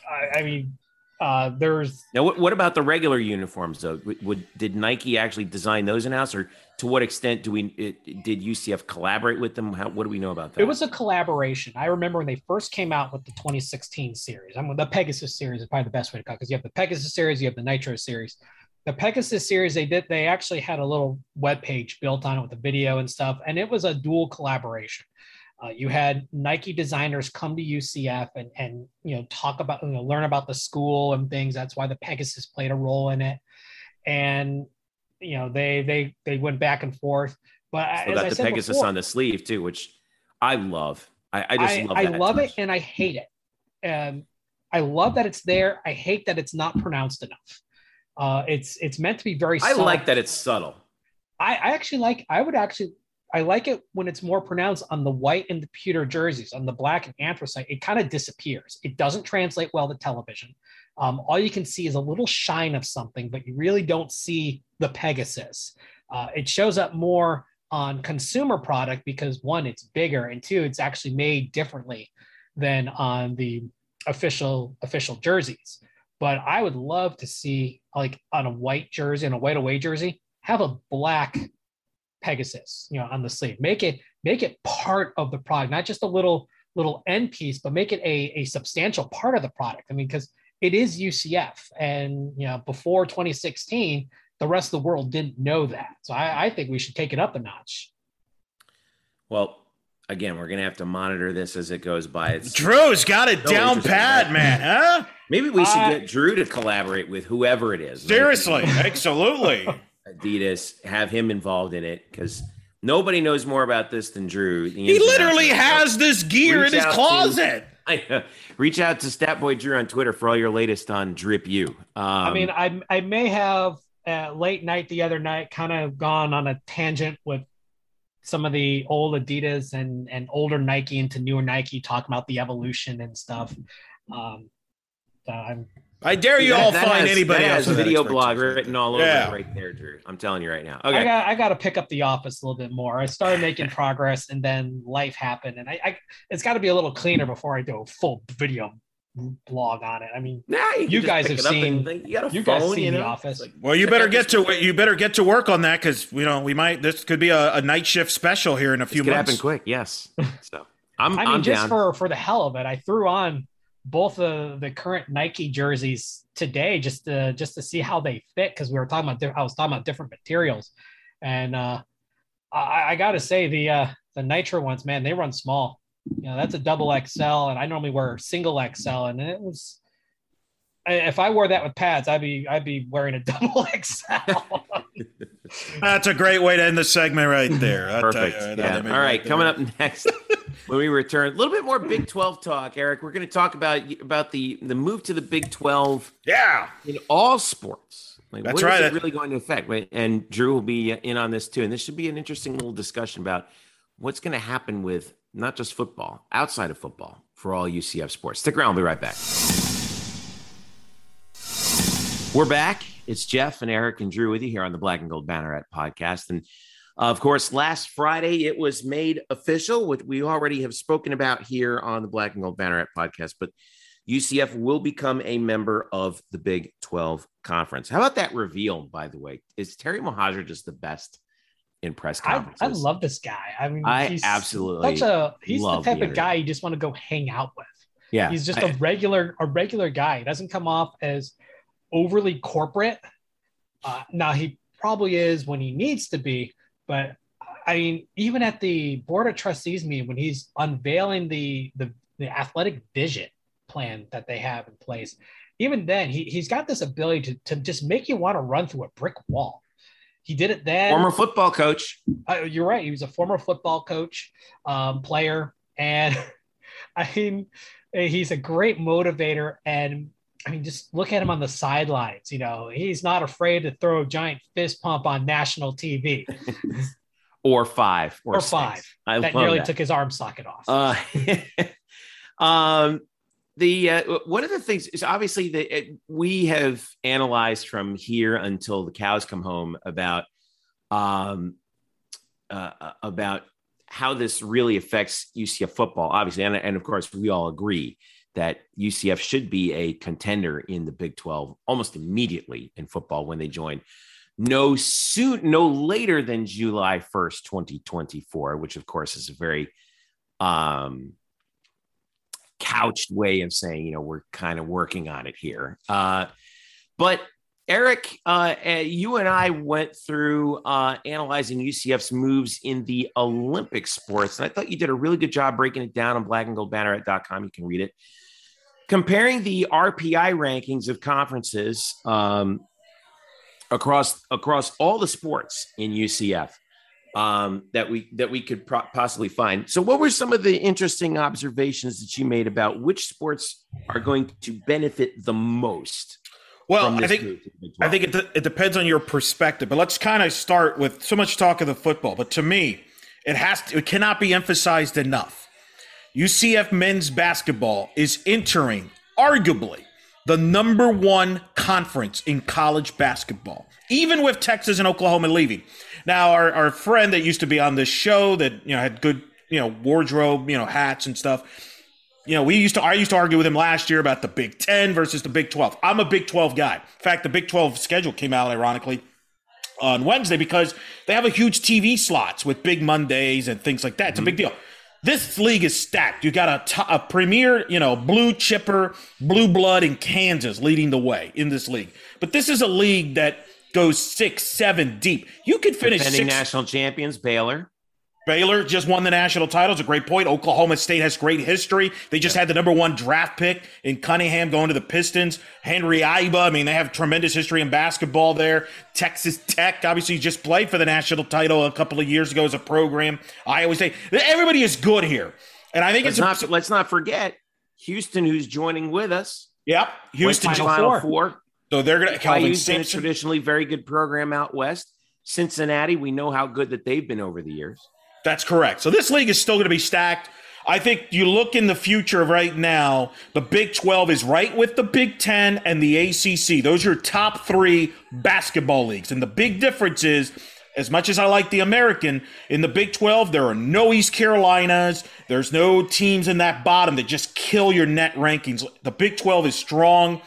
I, I mean, uh, there's now. What, what, about the regular uniforms though? Would, would, did Nike actually design those in house, or to what extent do we it, did UCF collaborate with them? How, what do we know about that? It was a collaboration. I remember when they first came out with the 2016 series. I mean, the Pegasus series is probably the best way to call because you have the Pegasus series, you have the Nitro series. The Pegasus series, they did. They actually had a little web page built on it with the video and stuff, and it was a dual collaboration. Uh, you had Nike designers come to UCF and and you know talk about you know learn about the school and things. That's why the Pegasus played a role in it, and you know they they they went back and forth. But Still got I the Pegasus before, on the sleeve too, which I love. I, I just I, love. I love it and I hate it. And I love that it's there. I hate that it's not pronounced enough. Uh, it's it's meant to be very. I like that it's subtle. I, I actually like. I would actually I like it when it's more pronounced on the white and the pewter jerseys. On the black and anthracite, it kind of disappears. It doesn't translate well to television. Um, all you can see is a little shine of something, but you really don't see the Pegasus. Uh, it shows up more on consumer product because one, it's bigger, and two, it's actually made differently than on the official official jerseys. But I would love to see like on a white jersey and a white away jersey have a black Pegasus, you know, on the sleeve. Make it make it part of the product, not just a little little end piece, but make it a, a substantial part of the product. I mean, because it is UCF, and you know, before 2016, the rest of the world didn't know that. So I, I think we should take it up a notch. Well, again, we're gonna have to monitor this as it goes by. It's Drew's got it so down pat, man. Huh? Maybe we should uh, get Drew to collaborate with whoever it is. Seriously, absolutely. <laughs> Adidas, have him involved in it because nobody knows more about this than Drew. He literally has this gear in his closet. <laughs> To, reach out to Statboy Drew on Twitter for all your latest on Drip U. Um, I mean, I I may have uh, late night the other night kind of gone on a tangent with some of the old Adidas and and older Nike into newer Nike, talking about the evolution and stuff. Um, I'm I dare you that, all that find has, anybody else. a video blog written all over yeah. right there, Drew. I'm telling you right now. Okay, I got I got to pick up the office a little bit more. I started <laughs> making progress, and then life happened, and I, I it's got to be a little cleaner before I do a full video blog on it. I mean, nah, you, you guys have seen you, got a you phone, guys seen you know? the office. Like, well, you better get to you better get to work on that because you know we might this could be a, a night shift special here in a few this months. Happen quick, yes. <laughs> So I'm. I mean, I'm just down. for for the hell of it, I threw on both of the current Nike jerseys today just to just to see how they fit because we were talking about I was talking about different materials, and uh, I, I got to say the uh, the Nitro ones, man, they run small. You know, that's a double XL, and I normally wear single XL, and it was. If I wore that with pads, I'd be I'd be wearing a <laughs> double XL. That's a great way to end the segment right there. Perfect. You, yeah. All right, coming up next <laughs> when we return, a little bit more Big Twelve talk, Eric. We're going to talk about about the the move to the Big Twelve. Yeah, in all sports. Like, That's what right. Is it really going to affect? And Drew will be in on this too. And this should be an interesting little discussion about what's going to happen with not just football, outside of football, for all UCF sports. Stick around. We'll be right back. We're back. It's Jeff and Eric and Drew with you here on the Black and Gold Banneret podcast. And uh, of course, last Friday it was made official, which we already have spoken about here on the Black and Gold Banneret podcast, but UCF will become a member of the Big 12 conference. How about that reveal, by the way? Is Terry Mohajir just the best in press conferences? I, I love this guy. I mean, I he's absolutely such a he's the type the of guy you just want to go hang out with. Yeah. He's just I, a regular, a regular guy. He doesn't come off as overly corporate. Uh, now he probably is when he needs to be, but I mean, even at the board of trustees meeting when he's unveiling the the, the athletic vision plan that they have in place, even then he, he's got this ability to, to just make you want to run through a brick wall. He did it then. Former football coach. Uh, you're right. He was a former football coach, um, player, and <laughs> I mean, he's a great motivator. And I mean, just look at him on the sidelines. You know, he's not afraid to throw a giant fist pump on national TV. <laughs> or five, or, or five. I that nearly that. took his arm socket off. Uh, <laughs> um, the uh, one of the things is obviously that we have analyzed from here until the cows come home about um, uh, uh about how this really affects UCF football, obviously, and, and of course we all agree that UCF should be a contender in the Big 12 almost immediately in football when they join. No soon, no later than July 1st, 2024, which of course is a very um, couched way of saying, you know, we're kind of working on it here. Uh, but Eric, uh, you and I went through uh, analyzing UCF's moves in the Olympic sports, and I thought you did a really good job breaking it down on blackandgoldbanneret.com. You can read it. Comparing the RPI rankings of conferences um, across across all the sports in UCF um, that we that we could pro- possibly find. So, what were some of the interesting observations that you made about which sports are going to benefit the most? Well, I think I think it, it depends on your perspective, but let's kind of start with so much talk of the football. But to me, it has to, it cannot be emphasized enough. UCF men's basketball is entering arguably the number one conference in college basketball, even with Texas and Oklahoma leaving. Now, our, our friend that used to be on this show that you know had good you know wardrobe, you know hats and stuff. You know, we used to I used to argue with him last year about the Big Ten versus the Big Twelve. I'm a Big Twelve guy. In fact, the Big Twelve schedule came out ironically on Wednesday because they have a huge TV slots with big Mondays and things like that. It's mm-hmm. a big deal. This league is stacked. You got a, t- a premier, you know, blue chipper, blue blood in Kansas leading the way in this league. But this is a league that goes six, seven deep. You could finish Defending six. national champions, Baylor. Baylor just won the national title. It's a great point. Oklahoma State has great history. They just had the number one draft pick in Cunningham going to the Pistons. Henry Iba. I mean, they have tremendous history in basketball there. Texas Tech, obviously, just played for the national title a couple of years ago as a program. I always say everybody is good here. And I think let's it's not, let's not forget Houston, who's joining with us. Yep. Houston Final, Final Four. So they're going to Kelvin Sampson. a traditionally very good program out west. Cincinnati, we know how good that they've been over the years. That's correct. So this league is still going to be stacked. I think you look in the future right now, the Big 12 is right with the Big 10 and the ACC. Those are your top three basketball leagues. And the big difference is, as much as I like the American, in the Big 12, there are no East Carolinas. There's no teams in that bottom that just kill your net rankings. The Big 12 is strong,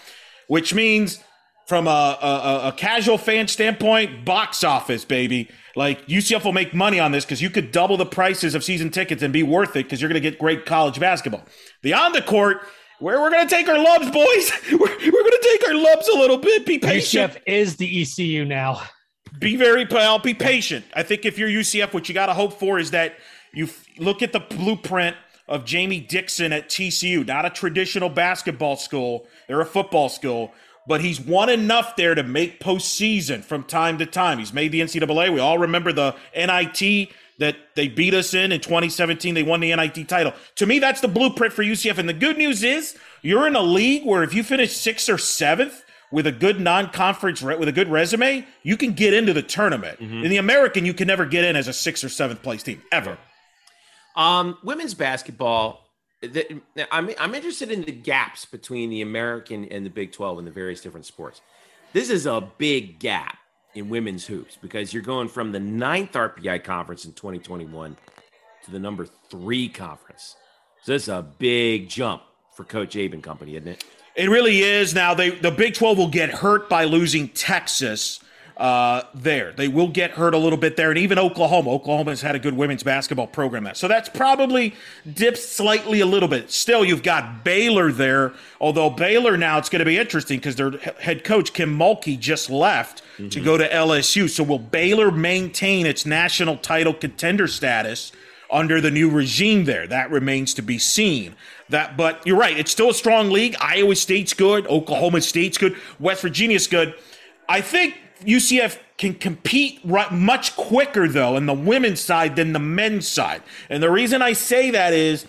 which means from a, a, a, casual fan standpoint, box office, baby. Like UCF will make money on this because you could double the prices of season tickets and be worth it because you're going to get great college basketball. The on the court, where we're going to take our lubs, boys. <laughs> We're, we're going to take our lubs a little bit. Be patient. UCF is the ECU now. Be very, pal. Be patient. I think if you're UCF, what you got to hope for is that you look at the blueprint of Jamie Dixon at TCU, not a traditional basketball school. They're a football school but he's won enough there to make postseason from time to time. He's made the NCAA. We all remember the NIT that they beat us in in 2017. They won the NIT title. To me, that's the blueprint for UCF. And the good news is you're in a league where if you finish sixth or seventh with a good non-conference re- with a good resume, you can get into the tournament. Mm-hmm. In the American, you can never get in as a sixth or seventh place team ever. Um, women's basketball the, I'm I'm interested in the gaps between the American and the Big 12 and the various different sports. This is a big gap in women's hoops because you're going from the ninth RPI conference in 2021 to the number three conference. So this is a big jump for Coach Abe and company, isn't it? It really is. Now they the Big 12 will get hurt by losing Texas uh, there. They will get hurt a little bit there, and even Oklahoma. Oklahoma has had a good women's basketball program there, so that's probably dipped slightly a little bit. Still, you've got Baylor there. Although Baylor now, it's going to be interesting because their head coach Kim Mulkey just left mm-hmm. to go to LSU. So will Baylor maintain its national title contender status? under the new regime there. That remains to be seen. That, but you're right. It's still a strong league. Iowa State's good. Oklahoma State's good. West Virginia's good. I think UCF can compete much quicker though in the women's side than the men's side. And the reason I say that is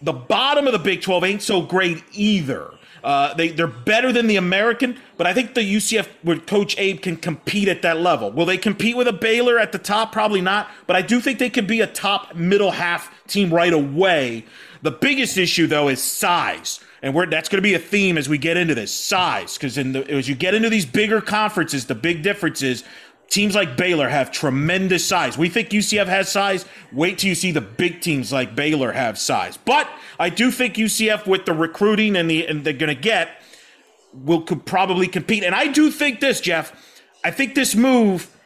the bottom of the Big 12 ain't so great either. Uh, they they're better than the American, but I think the UCF with Coach Abe can compete at that level. Will they compete with a Baylor at the top? Probably not, but I do think they could be a top middle half team right away. The biggest issue though is size and we're, that's going to be a theme as we get into this size. Because as you get into these bigger conferences the big difference is teams like baylor have tremendous size. We think ucf has size. Wait till you see the big teams like baylor have size. But i do think ucf with the recruiting and the and they're going to get will could probably compete. And i do think this jeff i think this move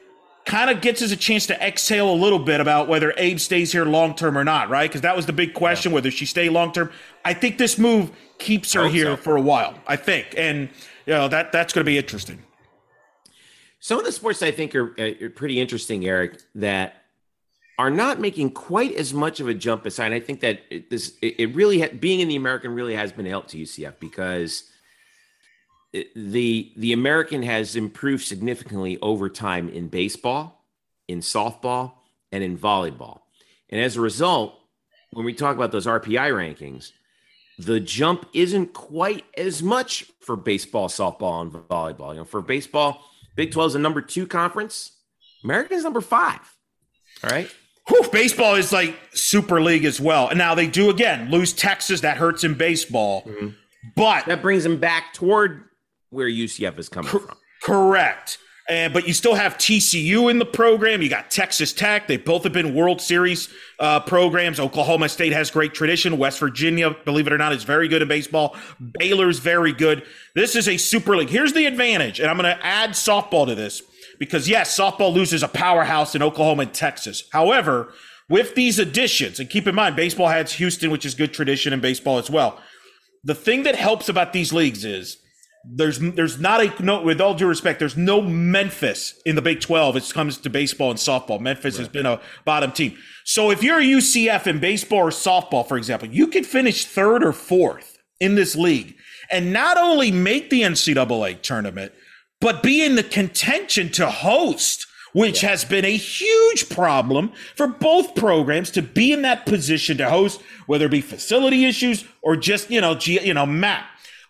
kind of gets us a chance to exhale a little bit about whether Abe stays here long term or not, right? Because that was the big question yeah. whether she stay long term. I think this move keeps her here so. for a while. I think, and you know that that's going to be interesting. Some of the sports I think are, uh, are pretty interesting, Eric, that are not making quite as much of a jump aside. I think that it, this it, it really ha- being in the American really has been helped to UCF because the the American has improved significantly over time in baseball, in softball, and in volleyball. And as a result, when we talk about those RPI rankings, the jump isn't quite as much for baseball, softball, and volleyball. You know, for baseball, Big 12 is a number two conference. American's number five. All right. Whew, baseball is like super league as well. And now they do again lose Texas. That hurts in baseball. Mm-hmm. But that brings them back toward where UCF is coming from. Correct. And but you still have TCU in the program. You got Texas Tech. They both have been World Series uh, programs. Oklahoma State has great tradition. West Virginia, believe it or not, is very good in baseball. Baylor's very good. This is a super league. Here's the advantage, and I'm going to add softball to this because yes, softball loses a powerhouse in Oklahoma and Texas. However, with these additions, and keep in mind, baseball has Houston, which is good tradition in baseball as well. The thing that helps about these leagues is there's there's not a no with all due respect there's no Memphis in the Big 12 as it comes to baseball and softball. Memphis right. has been a bottom team. So if you're a UCF in baseball or softball for example, you could finish third or fourth in this league and not only make the NCAA tournament but be in the contention to host which yeah. has been a huge problem for both programs to be in that position to host whether it be facility issues or just you know you know map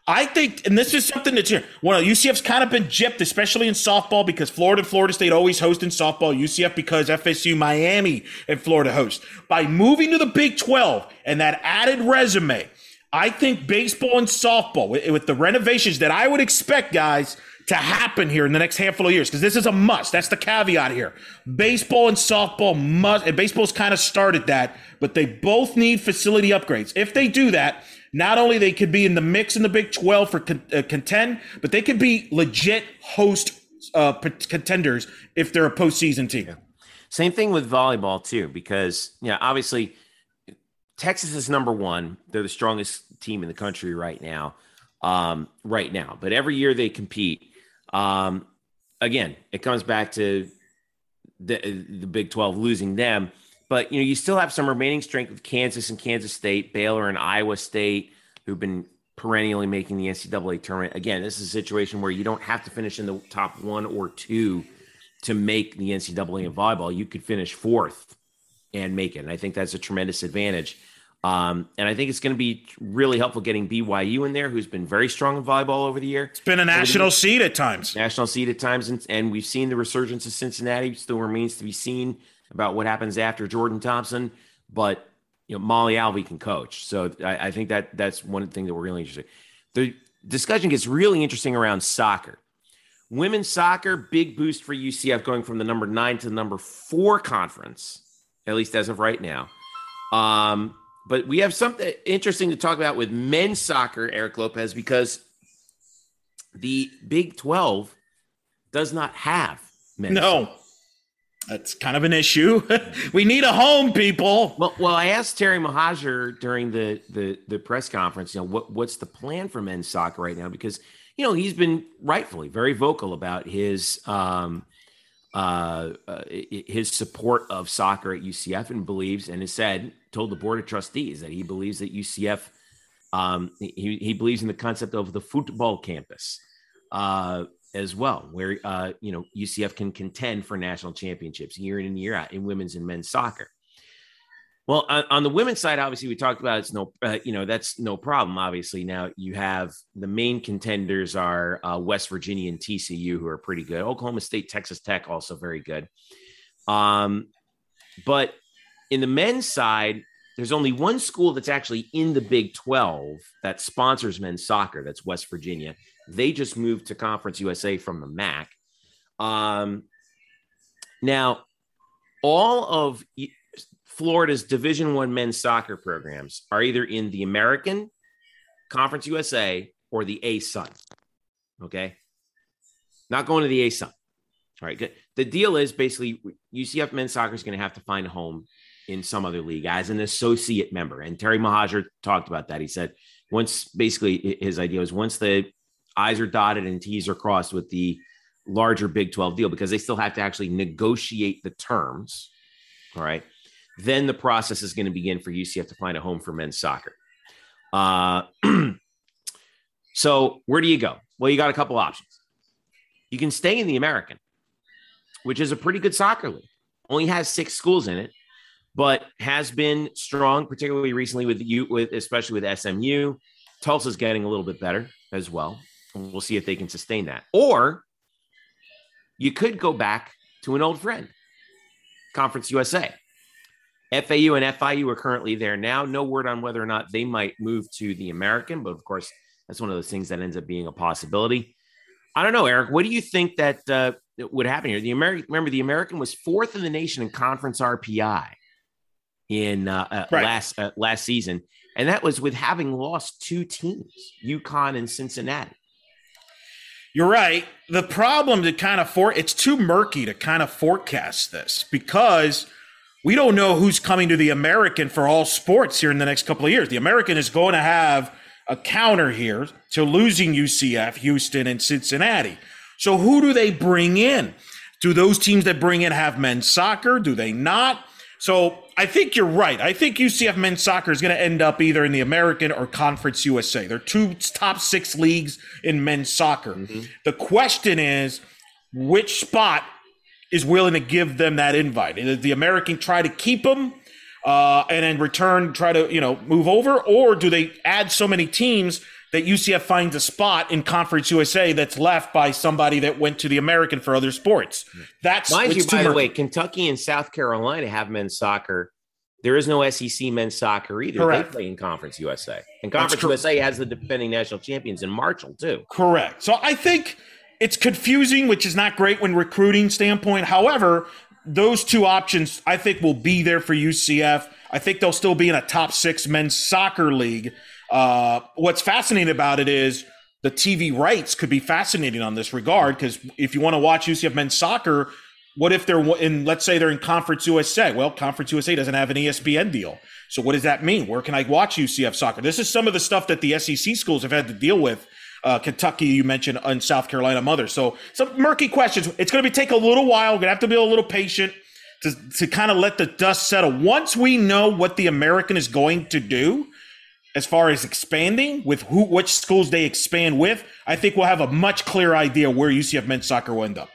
I think, and this is something that's here. Well, UCF's kind of been gypped, especially in softball, because Florida and Florida State always host in softball. UCF because FSU, Miami, and Florida host. By moving to the Big 12 and that added resume, I think baseball and softball, with, with the renovations that I would expect, guys, to happen here in the next handful of years, because this is a must. That's the caveat here. Baseball and softball must, and baseball's kind of started that, but they both need facility upgrades. If they do that, not only they could be in the mix in the Big 12 for con- uh, contend, but they could be legit host uh, contenders if they're a postseason team. Yeah. Same thing with volleyball too, because you know, obviously Texas is number one. They're the strongest team in the country right now. Um, right now, but every year they compete. Um, again, it comes back to the, the Big 12 losing them but you know, you still have some remaining strength with Kansas and Kansas State, Baylor and Iowa State, who've been perennially making the NCAA tournament. Again, this is a situation where you don't have to finish in the top one or two to make the NCAA in volleyball. You could finish fourth and make it. And I think that's a tremendous advantage. Um, and I think it's going to be really helpful getting BYU in there, who's been very strong in volleyball over the year. It's been a national seed at times. National seed at times. And, and we've seen the resurgence of Cincinnati. Still remains to be seen about what happens after Jordan Thompson, but you know Molly Alvey can coach, so I, I think that that's one thing that we're really interested. The discussion gets really interesting around soccer. Women's soccer, big boost for UCF going from the number nine to the number four conference, at least as of right now. Um, but we have something interesting to talk about with men's soccer, Eric Lopez, because the Big 12 does not have men's. No. Soccer. That's kind of an issue. <laughs> we need a home, people. Well, well, I asked Terry Mohajir during the, the the press conference, you know, what what's the plan for men's soccer right now? Because you know he's been rightfully very vocal about his um, uh, uh, his support of soccer at UCF and believes and has said told the board of trustees that he believes that UCF um, he he believes in the concept of the football campus. Uh, as well, where uh, you know UCF can contend for national championships year in and year out in women's and men's soccer. Well, on, on the women's side, obviously we talked about it's no, uh, you know, that's no problem. Obviously, now you have the main contenders are uh, West Virginia and TCU, who are pretty good. Oklahoma State, Texas Tech, also very good. Um, but in the men's side, there's only one school that's actually in the Big 12 that sponsors men's soccer. That's West Virginia. They just moved to Conference USA from the MAC. Um, now, all of Florida's Division One men's soccer programs are either in the American Conference USA or the ASUN. Okay, not going to the ASUN. All right, good. The deal is basically UCF men's soccer is going to have to find a home in some other league as an associate member. And Terry Mohajir talked about that. He said once basically his idea was once the I's are dotted and T's are crossed with the larger Big 12 deal, because they still have to actually negotiate the terms. All right. Then the process is going to begin for UCF to find a home for men's soccer. Uh, <clears throat> so where do you go? Well, you got a couple options. You can stay in the American, which is a pretty good soccer league. Only has six schools in it but has been strong, particularly recently with you, with especially with SMU. Tulsa's getting a little bit better as well. We'll see if they can sustain that. Or you could go back to an old friend, Conference USA. FAU and FIU are currently there now. No word on whether or not they might move to the American, but of course, that's one of those things that ends up being a possibility. I don't know, Eric. What do you think that uh, would happen here? The American, remember, the American was fourth in the nation in conference RPI in uh, uh, right. last uh, last season, and that was with having lost two teams, UConn and Cincinnati. You're right. The problem to kind of for it's too murky to kind of forecast this because we don't know who's coming to the American for all sports here in the next couple of years. The American is going to have a counter here to losing UCF, Houston, and Cincinnati. So who do they bring in? Do those teams that bring in have men's soccer? Do they not? So I think you're right. I think UCF men's soccer is going to end up either in the American or Conference USA. They're two top six leagues in men's soccer. Mm-hmm. The question is, which spot is willing to give them that invite? Does the American try to keep them uh, and in return try to you know move over, or do they add so many teams that UCF finds a spot in Conference USA that's left by somebody that went to the American for other sports. That's mind you. By the way, Kentucky and South Carolina have men's soccer. There is no SEC men's soccer either. Correct. They play in Conference USA, and Conference USA has the defending national champions in Marshall too. Correct. So I think it's confusing, which is not great when recruiting standpoint. However, those two options I think will be there for UCF. I think they'll still be in a top six men's soccer league. Uh, what's fascinating about it is the TV rights could be fascinating on this regard because if you want to watch UCF men's soccer, what if they're in, let's say they're in Conference USA? Well, Conference USA doesn't have an ESPN deal. So what does that mean? Where can I watch UCF soccer? This is some of the stuff that the SEC schools have had to deal with. Uh, Kentucky, you mentioned, and South Carolina, mother. So some murky questions. It's going to be take a little while. We're going to have to be a little patient to, to kind of let the dust settle. Once we know what the American is going to do, as far as expanding with who which schools they expand with, I think we'll have a much clearer idea where UCF men's soccer will end up.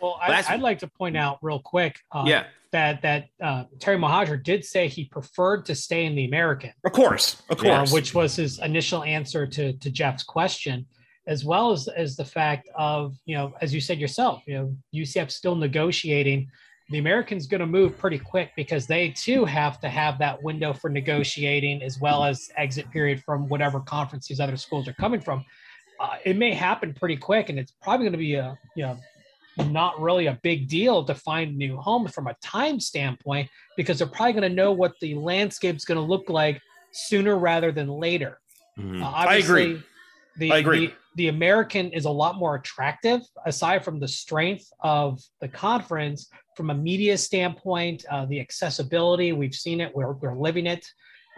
Well, I, would like to point out real quick, uh, yeah, that that uh, Terry Mohajir did say he preferred to stay in the American, of course, of course, uh, which was his initial answer to to Jeff's question, as well as as the fact of you know, as you said yourself, you know, UCF still negotiating the Americans going to move pretty quick because they too have to have that window for negotiating as well as exit period from whatever conference these other schools are coming from. Uh, it may happen pretty quick, and it's probably going to be a you know not really a big deal to find new homes from a time standpoint because they're probably going to know what the landscape is going to look like sooner rather than later. Mm-hmm. Uh, I agree. The, I agree. The, the American is a lot more attractive aside from the strength of the conference from a media standpoint, uh, the accessibility, we've seen it, we're, we're living it.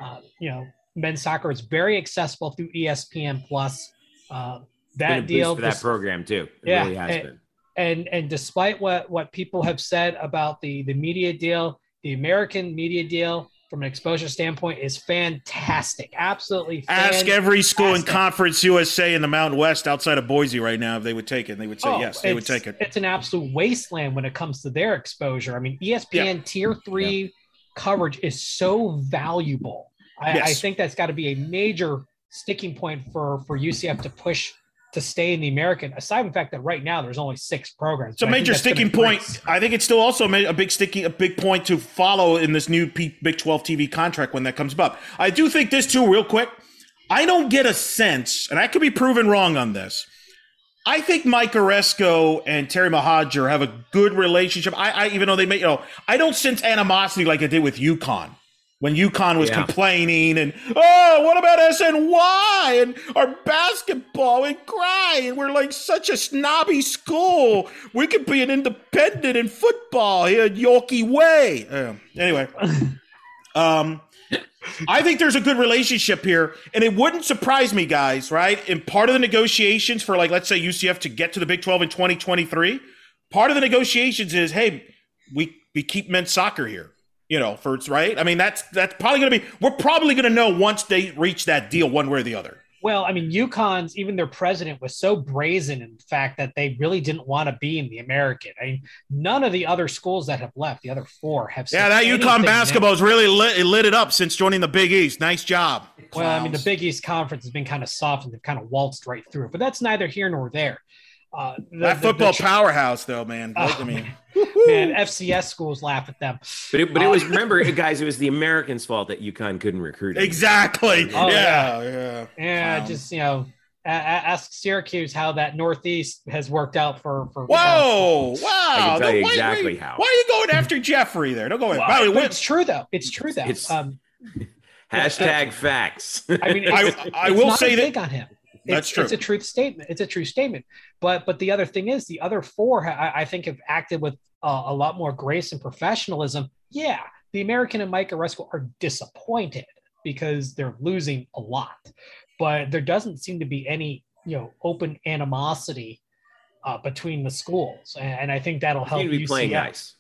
Uh, you know, men's soccer is very accessible through ESPN Plus. Uh, that deal for that program too. It yeah, really and, been. And and despite what what people have said about the the media deal, the American media deal from an exposure standpoint is fantastic. Absolutely. Ask every school in. Conference USA in the Mountain West outside of Boise right now if they would take it. They would say Oh, yes, they would take it. It's an absolute wasteland when it comes to their exposure. I mean, ESPN tier three coverage is so valuable. I, I think that's got to be a major sticking point for for UCF to push to stay in the American. Aside from the fact that right now there's only six programs. It's a but I think major sticking point. I think it's still also a big sticky, a big point to follow in this new P- Big 12 TV contract when that comes up. I do think this too, real quick. I don't get a sense, and I could be proven wrong on this. I think Mike Aresco and Terry Mohajir have a good relationship. I, I even though they may, you know, I don't sense animosity like I did with UConn when UConn was Yeah. complaining and oh, what about SNY and our basketball and crying? We're like such a snobby school. We could be an independent in football here at Yorkie Way. Uh, anyway, <laughs> um, I think there's a good relationship here, and it wouldn't surprise me, guys. Right? In part of the negotiations for like, let's say UCF to get to the Big 12 in 2023, part of the negotiations is, hey, we we keep men's soccer here. You know, for it's right. I mean, that's that's probably going to be. We're probably going to know once they reach that deal, one way or the other. Well, I mean, UConn's even their president was so brazen in the fact that they really didn't want to be in the American. I mean, none of the other schools that have left, the other four, have. Yeah, that anything UConn now. basketball's really lit, it lit it up since joining the Big East. Nice job. Well, I mean, the Big East Conference has been kind of soft and they've kind of waltzed right through it, but that's neither here nor there. Uh, the- that football the- powerhouse, though, man. Oh, I mean, <laughs> man, FCS schools laugh at them. But it, but it Uh, was <laughs> remember, guys, it was the Americans' fault that UConn couldn't recruit. him. exactly. Oh, yeah, yeah. Yeah, Clown. just you know, a- a- ask Syracuse how that Northeast has worked out for for. Whoa! Wow! I can tell you Why- exactly why, how. Why are you going after Jeffrey there? Don't go. Well, By the way, it's true though. It's true though. It's- um, <laughs> Hashtag facts. I mean, I- it's, I it's will not say a that- dig on him. That's it's, true. It's a truth statement. It's a true statement. But but the other thing is, the other four, I, I think, have acted with uh, a lot more grace and professionalism. Yeah, the American and Mike Aresco are disappointed because they're losing a lot, but there doesn't seem to be any you know open animosity uh, between the schools, and, and I think that'll help to be playing nice.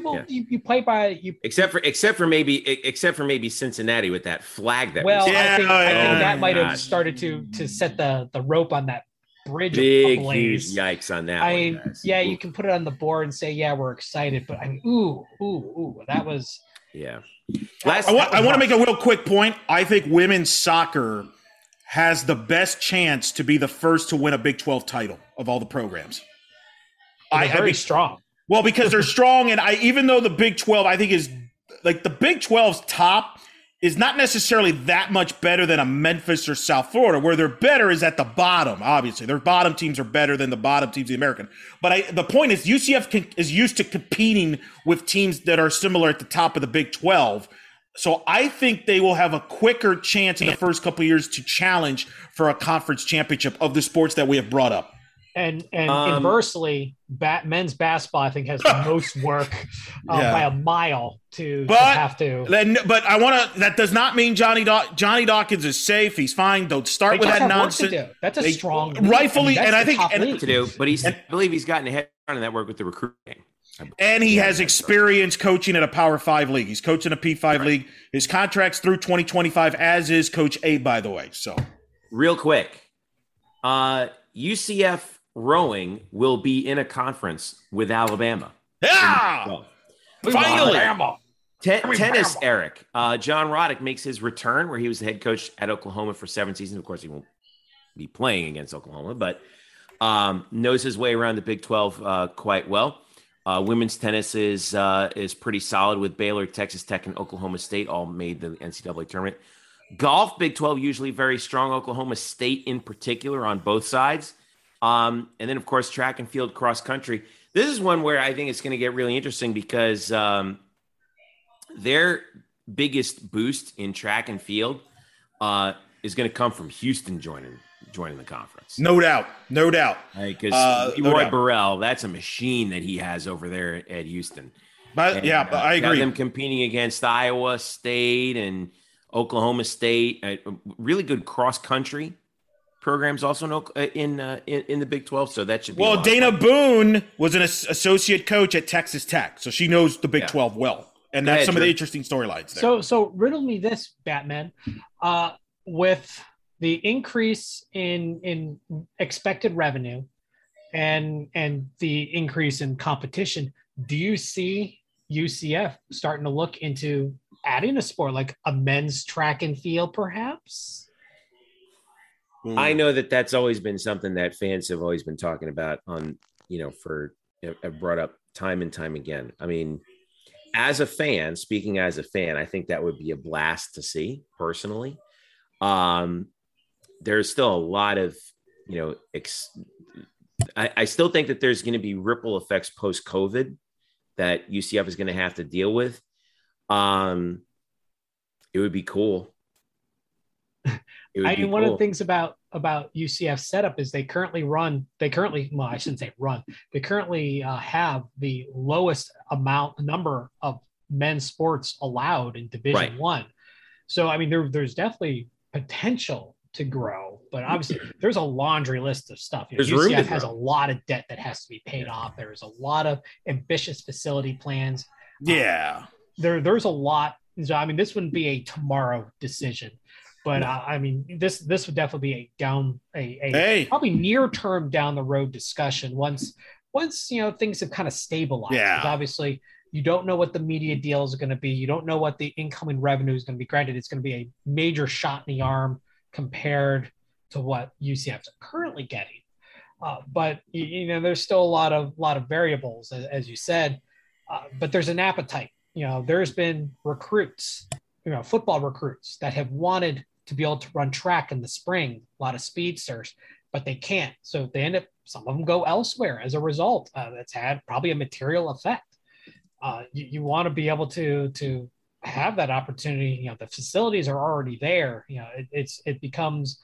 Well, Yeah. you, you play by you. Except for except for maybe except for maybe Cincinnati with that flag that Well, was Yeah, I think, I yeah, think that yeah. might have oh started to to set the the rope on that bridge big huge yikes on that. I one, mean, guys. yeah, Ooh, you can put it on the board and say, yeah, we're excited, but I mean, ooh, ooh, ooh, that was. yeah. Last I want, I want to make a real quick point. I think women's soccer has the best chance to be the first to win a Big 12 title of all the programs. They're I, I very mean, strong. Well, because they're <laughs> strong, and I even though the Big 12 I think is like the Big 12's top is not necessarily that much better than a Memphis or South Florida. Where they're better is at the bottom. Obviously, their bottom teams are better than the bottom teams of the American. But I, the point is, UCF can, is used to competing with teams that are similar at the top of the Big 12. So I think they will have a quicker chance in the first couple of years to challenge for a conference championship of the sports that we have brought up. And and Um, inversely, bat, men's basketball I think has the <laughs> most work uh, Yeah. by a mile to, to have to. Then, but I want to. That does not mean Johnny Daw- Johnny Dawkins is safe. He's fine. Don't start They with that have work to nonsense. That's a They- strong, league. rightfully, that's and I the think- top and- league. to do, but he's And- I believe he's gotten ahead on that work with the recruiting. And he has experience coaching at a Power Five league. He's coaching a P5 league. His contract's through 2025, as is Coach A, by the way. So Real quick, uh, UCF rowing will be in a conference with Alabama. yeah, finally. Te- tennis, Eric. Uh, John Roddick makes his return, where he was the head coach at Oklahoma for seven seasons. Of course, he won't be playing against Oklahoma, but um, knows his way around the Big Twelve uh, quite well. Uh, women's tennis is uh, is pretty solid with Baylor, Texas Tech, and Oklahoma State all made the NCAA tournament. Golf, Big Twelve, usually very strong. Oklahoma State, in particular, on both sides. Um, and then, of course, track and field, cross country. This is one where I think it's going to get really interesting because um, their biggest boost in track and field uh, is going to come from Houston joining joining the conference. No doubt, no doubt. Because Uh, no Roy doubt. Burrell, that's a machine that he has over there at Houston. But And, yeah, uh, but I got agree. Them competing against Iowa State and Oklahoma State, uh, really good cross country programs also in uh, in, uh, in in the Big Twelve. So that should be Well, lot Dana. Boone was an associate coach at Texas Tech, so she knows the Big Yeah. 12 well. and Go that's ahead, some of the interesting storylines. So so riddle me this, Batman. Uh, with the increase in in expected revenue and and the increase in competition, do you see UCF starting to look into adding a sport like a men's track and field, perhaps? Hmm. I know that that's always been something that fans have always been talking about on, you know, for have brought up time and time again. I mean, as a fan, speaking as a fan, I think that would be a blast to see personally. Um, there's still a lot of, you know, ex- I, I still think that there's going to be ripple effects post COVID that UCF is going to have to deal with. Um, it would be cool. It would I be mean, one of the things about about UCF setup is they currently run. They currently, well, I shouldn't say run. They currently uh, have the lowest amount number of men's sports allowed in Division Right. One. So, I mean, there, there's definitely potential to grow, but obviously, <clears throat> there's a laundry list of stuff. You know, There's UCF has a lot of debt that has to be paid off. There's a lot of ambitious facility plans yeah. there there's a lot so i mean this wouldn't be a tomorrow decision but uh, i mean this this would definitely be a down a, a Hey. probably near term down the road discussion once once you know things have kind of stabilized Yeah. obviously you don't know what the media deals are going to be you don't know what the incoming revenue is going to be granted it's going to be a major shot in the arm compared to what ucf's currently getting uh, but you, you know there's still a lot of lot of variables as, as you said uh, but there's an appetite. You know, there's been recruits, you know, football recruits that have wanted to be able to run track in the spring, a lot of speedsters, but they can't. So they end up, some of them go elsewhere as a result. Uh, that's had probably a material effect. Uh, you you want to be able to to have that opportunity. You know, the facilities are already there. You know, it, it's it becomes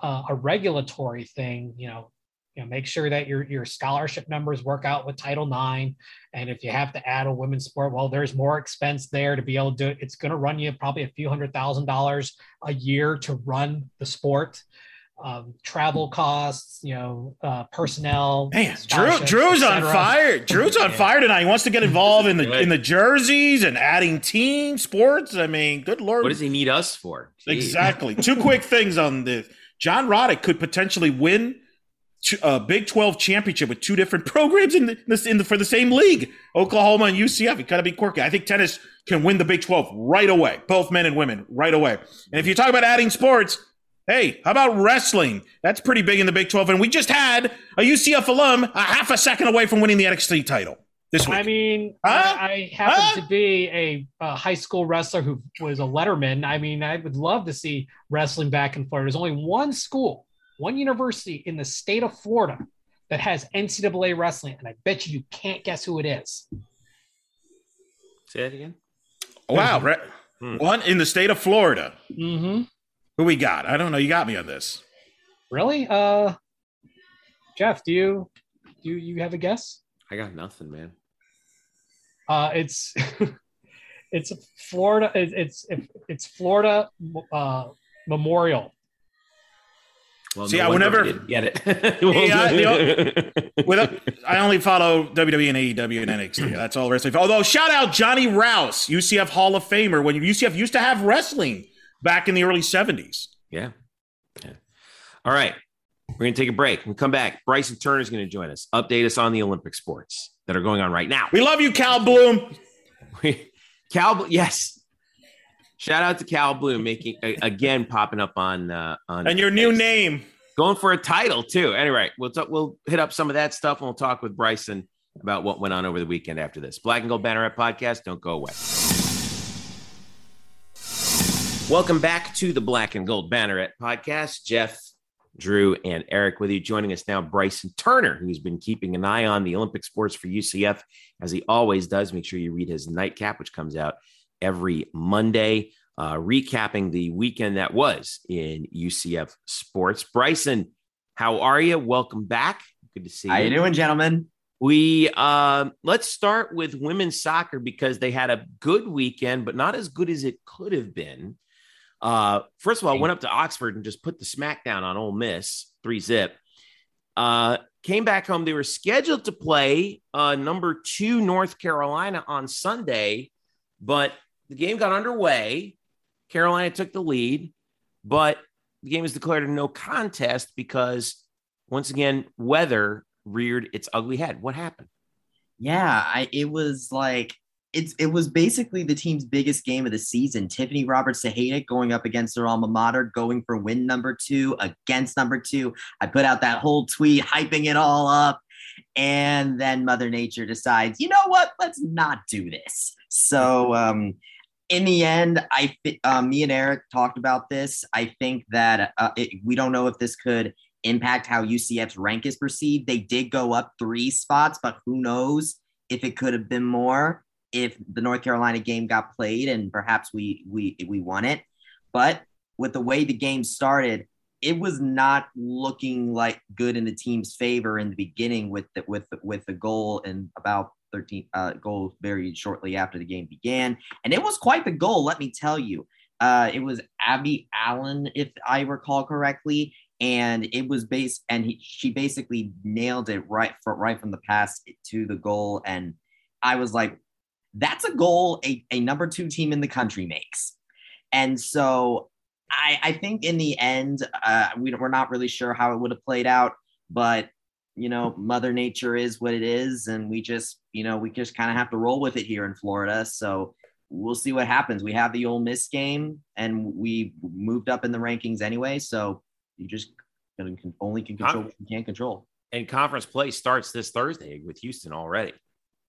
uh, a regulatory thing. You know, you know, make sure that your your scholarship numbers work out with Title IX. And if you have to add a women's sport, well, there's more expense there to be able to do it. It's going to run you probably a few hundred thousand dollars a year to run the sport. Um, travel costs, you know, uh, personnel. Man, Drew, Drew's on fire. Drew's on <laughs> Yeah. fire tonight. He wants to get involved in the Good. in the jerseys and adding team sports. I mean, good lord. What does he need us for? Jeez. Exactly. Two quick things on this. John Roddick could potentially win a uh, Big 12 championship with two different <laughs> programs in the, in the, for the same league, Oklahoma and UCF. It gotta be quirky. I think tennis can win the Big 12 right away, both men and women right away. And if you talk about adding sports, hey, how about wrestling? That's pretty big in the Big 12. And we just had a UCF alum a half a second away from winning the NXT title this week. I mean, Huh? I, I happen Huh? to be a, a high school wrestler who was a letterman. I mean, I would love to see wrestling back in Florida. There's only one school, one university in the state of Florida that has NCAA wrestling, and I bet you you can't guess who it is. Say that again. wow. re- Hmm. One in the state of Florida. Mm-hmm. Who we got? I don't know. You got me on this. Really, uh, Jeff? Do you do you, you have a guess? I got nothing, man. Uh, it's <laughs> it's Florida. it- It's it's Florida uh, Memorial. Well, See, no I wonder whenever- get it. <laughs> Yeah, With I only follow WWE and AEW and NXT. <clears throat> That's all wrestling. Although shout out Johnny Rouse, UCF Hall of Famer, when UCF used to have wrestling back in the early seventies. yeah. yeah. All right. We're going to take a break. When we come back, Bryson Turner is going to join us, update us on the Olympic sports that are going on right now. We love you, Cal Bloom. <laughs> Cal, yes. Shout out to Cal Bloom making again popping up on uh, on And your new X. name. going for a title too. Anyway, we'll talk, we'll hit up some of that stuff and we'll talk with Bryson about what went on over the weekend after this. Black and Gold Banneret podcast. Don't go away. Welcome back to the Black and Gold Banneret podcast. Jeff, Drew, and Eric with you. Joining us now, Bryson Turner, who's been keeping an eye on the Olympic sports for UCF as he always does. Make sure you read his nightcap, which comes out every Monday, uh, recapping the weekend that was in UCF sports. Bryson, how are you? Welcome back. Good to see How you. you doing, gentlemen? We um, let's start with women's soccer because they had a good weekend, but not as good as it could have been. Uh, first of all, I went up to Oxford and just put the smackdown on Ole Miss, three zip. Uh, came back home. They were scheduled to play uh, number two North Carolina on Sunday, But the game got underway. Carolina took the lead, but the game was declared a no contest because once again, weather reared its ugly head. What happened? Yeah, I, it was like it's it was basically the team's biggest game of the season. Tiffany Roberts Sahaydak going up against their alma mater, going for win number two against number two. I put out that whole tweet hyping it all up. And then Mother Nature decides, you know what? Let's not do this. So um, in the end, I uh, me and Eric talked about this. I think that uh, it, we don't know if this could impact how UCF's rank is perceived. They did go up three spots, but who knows if it could have been more if the North Carolina game got played and perhaps we we we won it. But with the way the game started, it was not looking like good in the team's favor in the beginning with the, with the, with the goal and about 13 uh, goals very shortly after the game began, and it was quite the goal. Let me tell you, uh, it was Abby Allen, if I recall correctly, and it was based and he, she basically nailed it right for, right from the pass to the goal, and I was like, that's a goal a, a number two team in the country makes. And so I, I think in the end, uh, we, we're not really sure how it would have played out, but you know, Mother Nature is what it is, and we just, you know, we just kind of have to roll with it here in Florida. So we'll see what happens. We have the Ole Miss game, and we moved up in the rankings anyway. So you just can, only can control what you can't control. And conference play starts this Thursday with Houston already.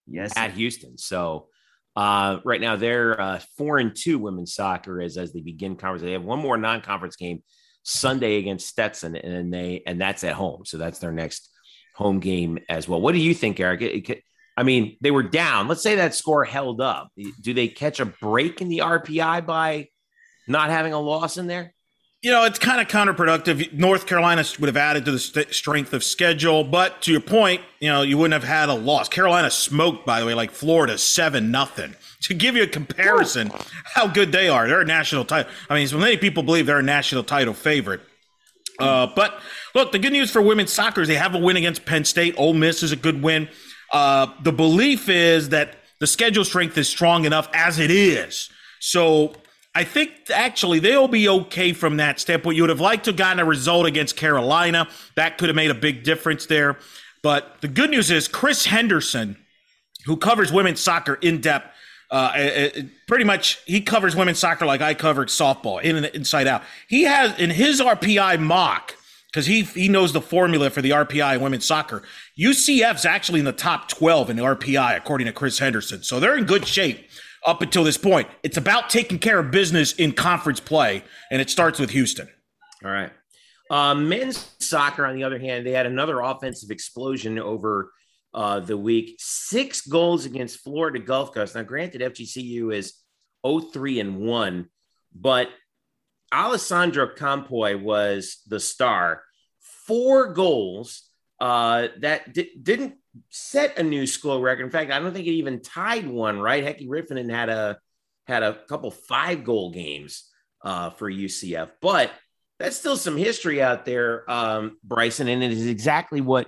Yes, at Houston. So uh, right now they're uh, four and two women's soccer is as they begin conference. They have one more non-conference game Sunday against Stetson, and they and that's at home. So that's their next home game as well. What do you think, Eric? I mean, they were down. Let's say that score held up. Do they catch a break in the RPI by not having a loss in there? You know, it's kind of counterproductive. North Carolina would have added to the st- strength of schedule, but to your point, you know, you wouldn't have had a loss. Carolina smoked, by the way, like Florida seven nothing. <laughs> To give you a comparison, how good they are, they're a national title. I mean, so many people believe they're a national title favorite. Uh, but look, the good news for women's soccer is they have a win against Penn State. Ole Miss is a good win. Uh, the belief is that the schedule strength is strong enough as it is. So I think actually they'll be okay from that standpoint. You would have liked to have gotten a result against Carolina. That could have made a big difference there. But the good news is Chris Henderson, who covers women's soccer in depth, uh, it, it, pretty much he covers women's soccer like I covered softball in and inside out. He has in his RPI mock because he he knows the formula for the RPI in women's soccer. UCF's actually in the top 12 in the RPI according to Chris Henderson, so they're in good shape up until this point. It's about taking care of business in conference play, and it starts with Houston. All right. Uh, men's soccer, on the other hand, they had another offensive explosion over uh, the week. Six goals against Florida Gulf Coast. Now, granted, FGCU is 03 and 1, but Alessandro Campoy was the star. Four goals uh, that di- didn't set a new school record. In fact, I don't think it even tied one. Right, Heikki Rippinen had a had a couple five goal games uh, for UCF, but that's still some history out there, um, Bryson, and it is exactly what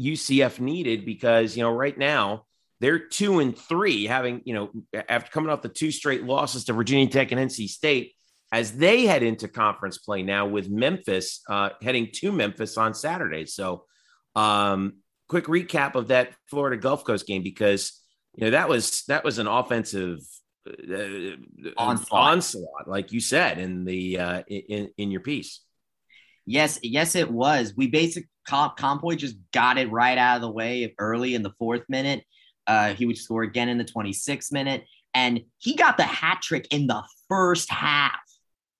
UCF needed because you know right now they're two and three, having you know after coming off the two straight losses to Virginia Tech and NC State. As they head into conference play now with Memphis, uh, heading to Memphis on Saturday. So, um, quick recap of that Florida Gulf Coast game because you know that was that was an offensive uh, onslaught. onslaught, like you said in the uh, in in your piece. Yes, yes, it was. We basically Comp, Campoy just got it right out of the way early in the fourth minute. Uh, he would score again in the 26th minute, and he got the hat trick in the first half.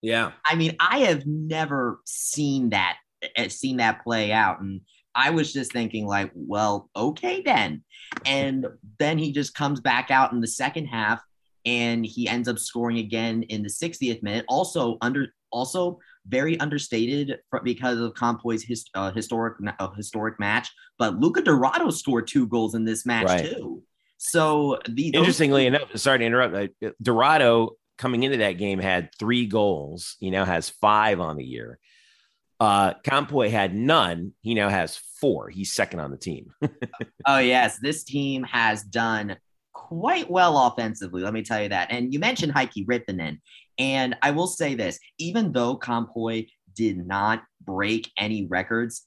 Yeah, I mean, I have never seen that uh, seen that play out, and I was just thinking, like, well, okay, then. And then he just comes back out in the second half and he ends up scoring again in the 60th minute. Also, under, also very understated because of Campoy's his, uh, historic, uh, historic match. But Luca Dorado scored two goals in this match, right. too. So, the interestingly those- enough, sorry to interrupt, Dorado coming into that game had three goals. He now has five on the year. Uh, Campoy had none. He now has four. He's second on the team. <laughs> oh yes, this team has done quite well offensively. Let me tell you that. And you mentioned Heikki Rippinen, and I will say this: even though Campoy did not break any records,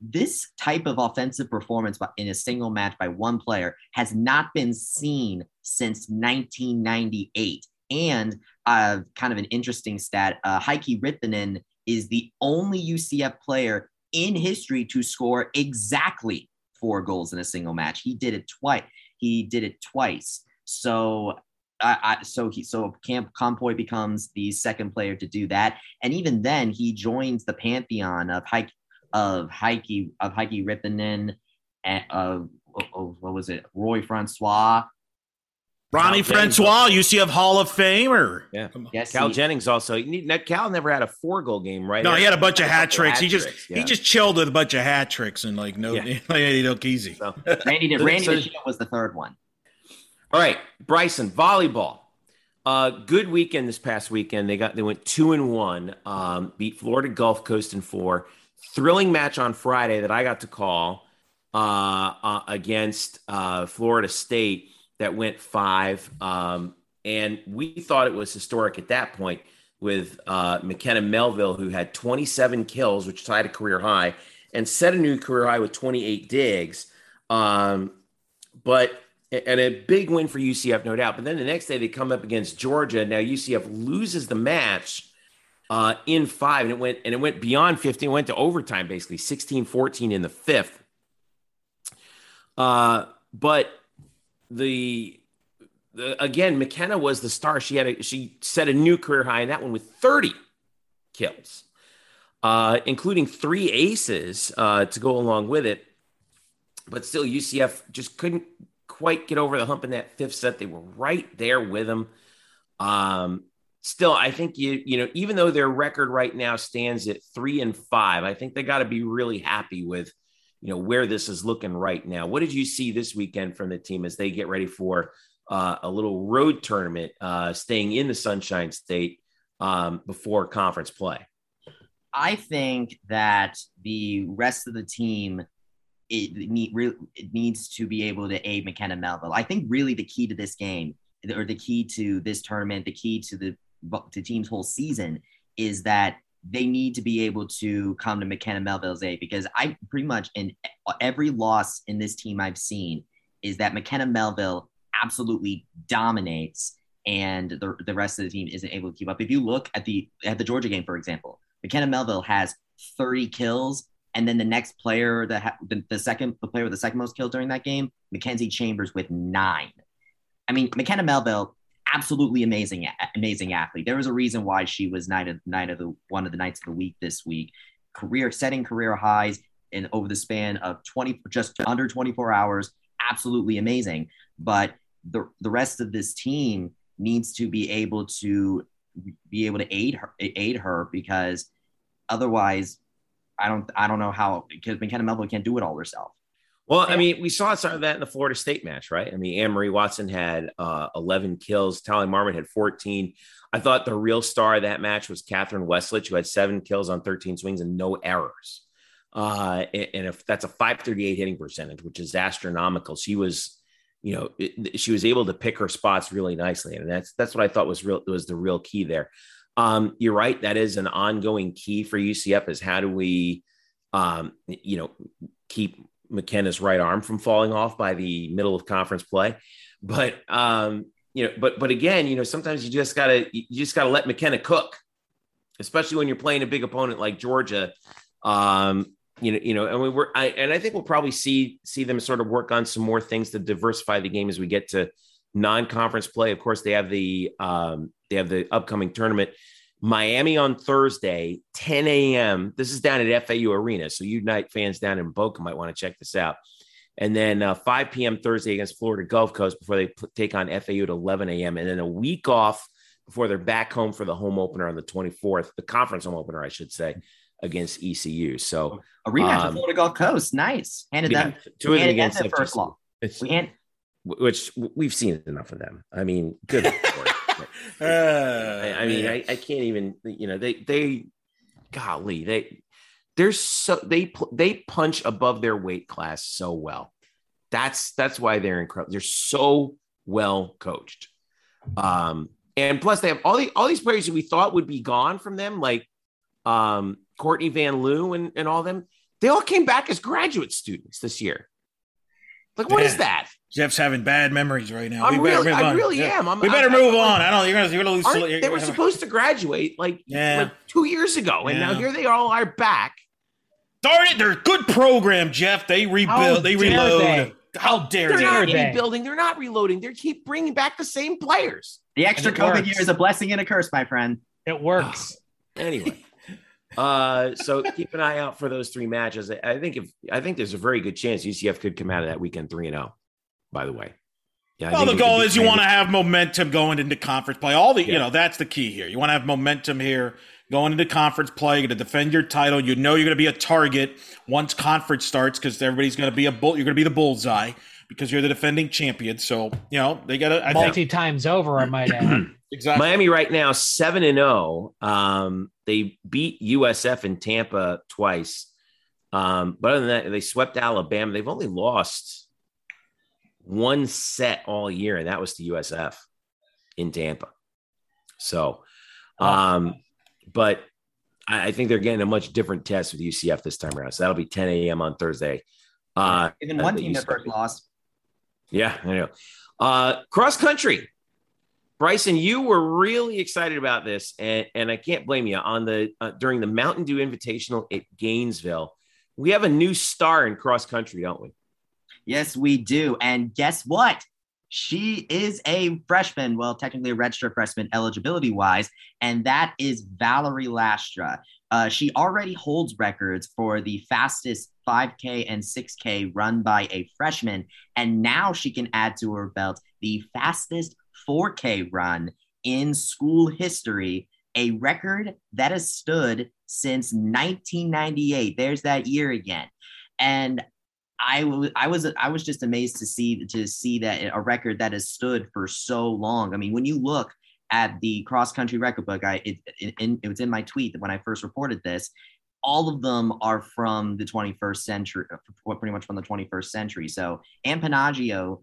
this type of offensive performance in a single match by one player has not been seen since 1998. And uh, kind of an interesting stat: uh, Heikki Rippinen is the only UCF player in history to score exactly four goals in a single match. He did it twice. He did it twice. So I, I, so he so Camp Campoy becomes the second player to do that, and even then he joins the pantheon of Heikki of Heikki of Heikki Rippinen, and eh, of, of what was it, Roy Francois, Ronnie Cal Francois, UCF Hall of Famer. Yeah. Yes, Cal he- Jennings also. he- Cal never had a four goal game, right? No, he had a bunch of hat couple tricks. He just tricks, he just chilled with a bunch of hat tricks and like no, Yeah. like Eddie Doke easy. So, Randy So- Randy so- was the third one. all right, Bryson volleyball. Uh, good weekend this past weekend. They got they went two and one. Um, beat Florida Gulf Coast in four. Thrilling match on Friday that I got to call uh, uh, against uh, Florida State that went five. Um, and we thought it was historic at that point with uh, McKenna Melville, who had 27 kills, which tied a career high, and set a new career high with 28 digs. Um, but and a big win for UCF, no doubt. But then the next day they come up against Georgia. Now UCF loses the match uh, in five, and it went and it went beyond 15, it went to overtime, basically 16-14 in the fifth. Uh, but the, the again, McKenna was the star. She had a, she set a new career high in that one with 30 kills, uh, including three aces uh, to go along with it. But still, UCF just couldn't quite get over the hump in that fifth set. They were right there with them. Um, still, I think you you know even though their record right now stands at three and five, I think they got to be really happy with you know where this is looking right now. What did you see this weekend from the team as they get ready for uh, a little road tournament, uh, staying in the Sunshine State um, before conference play? I think that the rest of the team it, it needs to be able to aid McKenna Melville. I think really the key to this game, or the key to this tournament, the key to the the team's whole season is that they need to be able to come to McKenna Melville's aid because I pretty much in every loss in this team I've seen is that McKenna Melville absolutely dominates and the, the rest of the team isn't able to keep up. If you look at the at the Georgia game, for example, McKenna Melville has 30 kills, and then the next player that ha- the, the second the player with the second most kills during that game, Mackenzie Chambers with nine. I mean, McKenna Melville, absolutely amazing, amazing athlete. There was a reason why she was night of night of the one of the nights of the week this week. Career setting career highs in over the span of 20 just under 24 hours. Absolutely amazing. But the the rest of this team needs to be able to be able to aid her aid her because otherwise I don't I don't know how because McKenna Melville can't do it all herself. Well, I mean, we saw some of that in the Florida State match, right? I mean, Anne Marie Watson had uh, 11 kills. Tally Marmon had 14. I thought the real star of that match was Catherine Westlich, who had seven kills on 13 swings and no errors. Uh, and if that's a 538 hitting percentage, which is astronomical, she was, you know, it, she was able to pick her spots really nicely, and that's that's what I thought was real was the real key there. Um, you're right; that is an ongoing key for UCF. Is how do we, um, you know, keep McKenna's right arm from falling off by the middle of conference play. But um, you know, but but again, you know, sometimes you just gotta you just gotta let McKenna cook, especially when you're playing a big opponent like Georgia. Um, you know, you know, and we were I and I think we'll probably see see them sort of work on some more things to diversify the game as we get to non-conference play. Of course, they have the um, they have the upcoming tournament. Miami on Thursday, 10 a.m. This is down at FAU Arena. So, Unite fans down in Boca might want to check this out. And then uh, 5 p.m. Thursday against Florida Gulf Coast before they p- take on FAU at 11 a.m. And then a week off before they're back home for the home opener on the 24th, the conference home opener, I should say, against ECU. So, A rematch Um, of Florida Gulf Coast, nice. Handed yeah, them, two of them against their first FGC. loss. It's, We hand, which we've seen enough of them. I mean, good. <laughs> Uh, I, I mean. I, I can't even, you know, they, they, golly, they, they're so, they they punch above their weight class so well. That's, that's why they're incredible. They're so well coached. Um, and plus they have all the all these players that we thought would be gone from them, like um, Courtney Van Loo and, and all them. They all came back as graduate students this year. Like, what is Yeah. that? Jeff's having bad memories right now. I'm We better really, move I on. really Yeah. am. I'm, we better I'm- move I'm- on. I don't. You're gonna. You're gonna lose. Aren't- you're they were supposed to graduate like, Yeah. like two years ago, and now here they all are back. Darn it! They're a good program, Jeff. They rebuild. How they reload. They? How dare they're they? not they? rebuilding. They're not reloading. They keep bringing back the same players. The extra COVID works. year is a blessing and a curse, my friend. It works. <sighs> Anyway, uh, so keep an eye out for those three matches. I- I think if I think there's a very good chance UCF could come out of that weekend three and zero. By the way, yeah. I Well, the goal is you want to have momentum going into conference play. All the, Yeah. you know, that's the key here. You want to have momentum here going into conference play. You're going to defend your title. You know you're going to be a target once conference starts because everybody's going to be a bull. You're going to be the bullseye because you're the defending champion. So you know they got to. I think Multi times over, I might add. <clears throat> exactly. Miami right now seven and zero. Um, they beat USF in Tampa twice. Um, but other than that, they swept Alabama. They've only lost one set all year, and that was to USF in Tampa. So, um, but I, I think they're getting a much different test with UCF this time around. So that'll be 10 a.m. on Thursday. Uh, Even I one team you that first said- lost. Yeah, I know. Uh, cross country. Bryson, you were really excited about this, and, and I can't blame you. On the uh, during the Mountain Dew Invitational at Gainesville, we have a new star in cross country, don't we? Yes, we do. And guess what? She is a freshman, well, technically a registered freshman eligibility wise, and that is Valerie Lastra. Uh, she already holds records for the fastest 5K and 6K run by a freshman, and now she can add to her belt the fastest 4K run in school history, a record that has stood since 1998. There's that year again. And I was I was I was just amazed to see to see that a record that has stood for so long. I mean, when you look at the cross country record book, I it, it, it, was in my tweet that when I first reported this. All of them are from the 21st century, uh, pretty much from the 21st century. So, Ann Panaggio,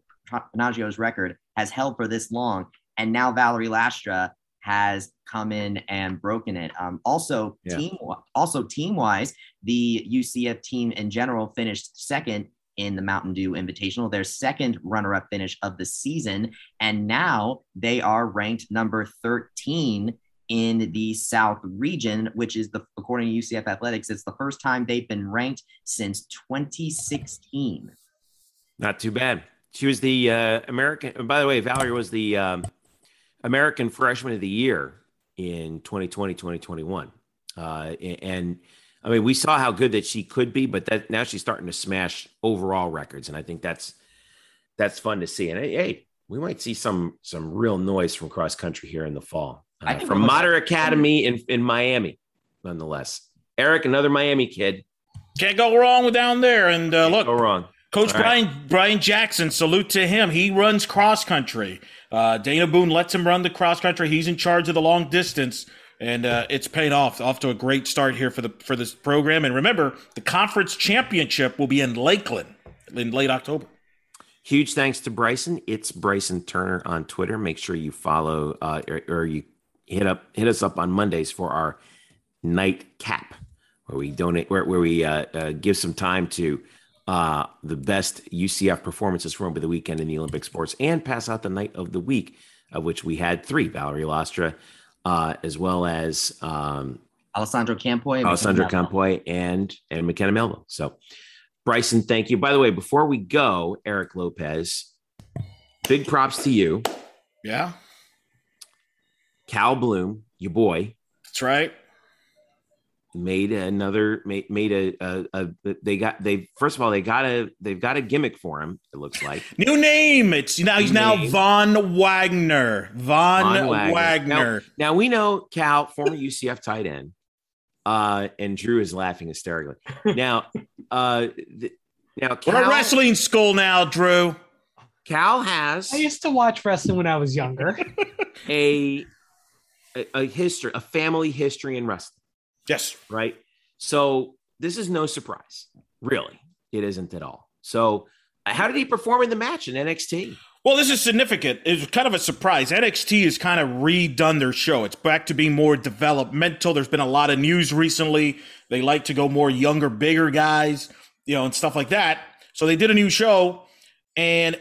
Panaggio's record has held for this long, and now Valerie Lastra has come in and broken it. Um, also, Yeah. team also team wise, the UCF team in general finished second in the Mountain Dew Invitational, their second runner up finish of the season. And now they are ranked number 13 in the South region, which is the, according to UCF Athletics, it's the first time they've been ranked since 2016. Not too bad. She was the uh, American. and By the way, Valerie was the um, American Freshman of the Year in 2020, 2021. Uh, and I mean, we saw how good that she could be, but that now she's starting to smash overall records, and I think that's that's fun to see. And hey, we might see some some real noise from cross country here in the fall uh, from Mater Academy in in Miami, nonetheless. Eric, another Miami kid. Can't go wrong with down there. And uh, look, go wrong. Coach All right. Brian Brian Jackson, salute to him. He runs cross country. Uh, Dana Boone lets him run the cross country. He's in charge of the long distance, and uh, it's paid off. Off to a great start here for the for this program. And remember, the conference championship will be in Lakeland in late October. Huge thanks to Bryson. It's Bryson Turner on Twitter. Make sure you follow uh, or, or you hit up hit us up on Mondays for our night cap, where we donate where, where we uh, uh, give some time to uh, the best UCF performances from over the weekend in the Olympic sports and pass out the night of the week, of which we had three: Valerie Lastra, uh, as well as um, Alessandro Campoy. Alessandro Campoy and and McKenna Melville. So, Bryson, thank you. By the way, before we go, Eric Lopez, big props to you, Yeah, Cal Bloom, your boy, that's right. Made another made made a, a, a they got they first of all they got a they've got a gimmick for him. It looks like <laughs> New name. It's now he's now Name. Von Wagner. Von, Von Wagner. Wagner. now we know Cal, former UCF tight end, uh, and Drew is laughing hysterically. Now, <laughs> uh, th- now We're a wrestling school now, Drew. Cal has I used to watch wrestling when I was younger. <laughs> a, a a history, a family history in wrestling, Yes. right? So this is no surprise, really. It isn't at all. So, uh, how did he perform in the match in NXT? Well, this is significant. It's kind of a surprise. NXT has kind of redone their show. It's back to being more developmental. There's been a lot of news recently. They like to go more younger, bigger guys, you know, and stuff like that. So they did a new show, and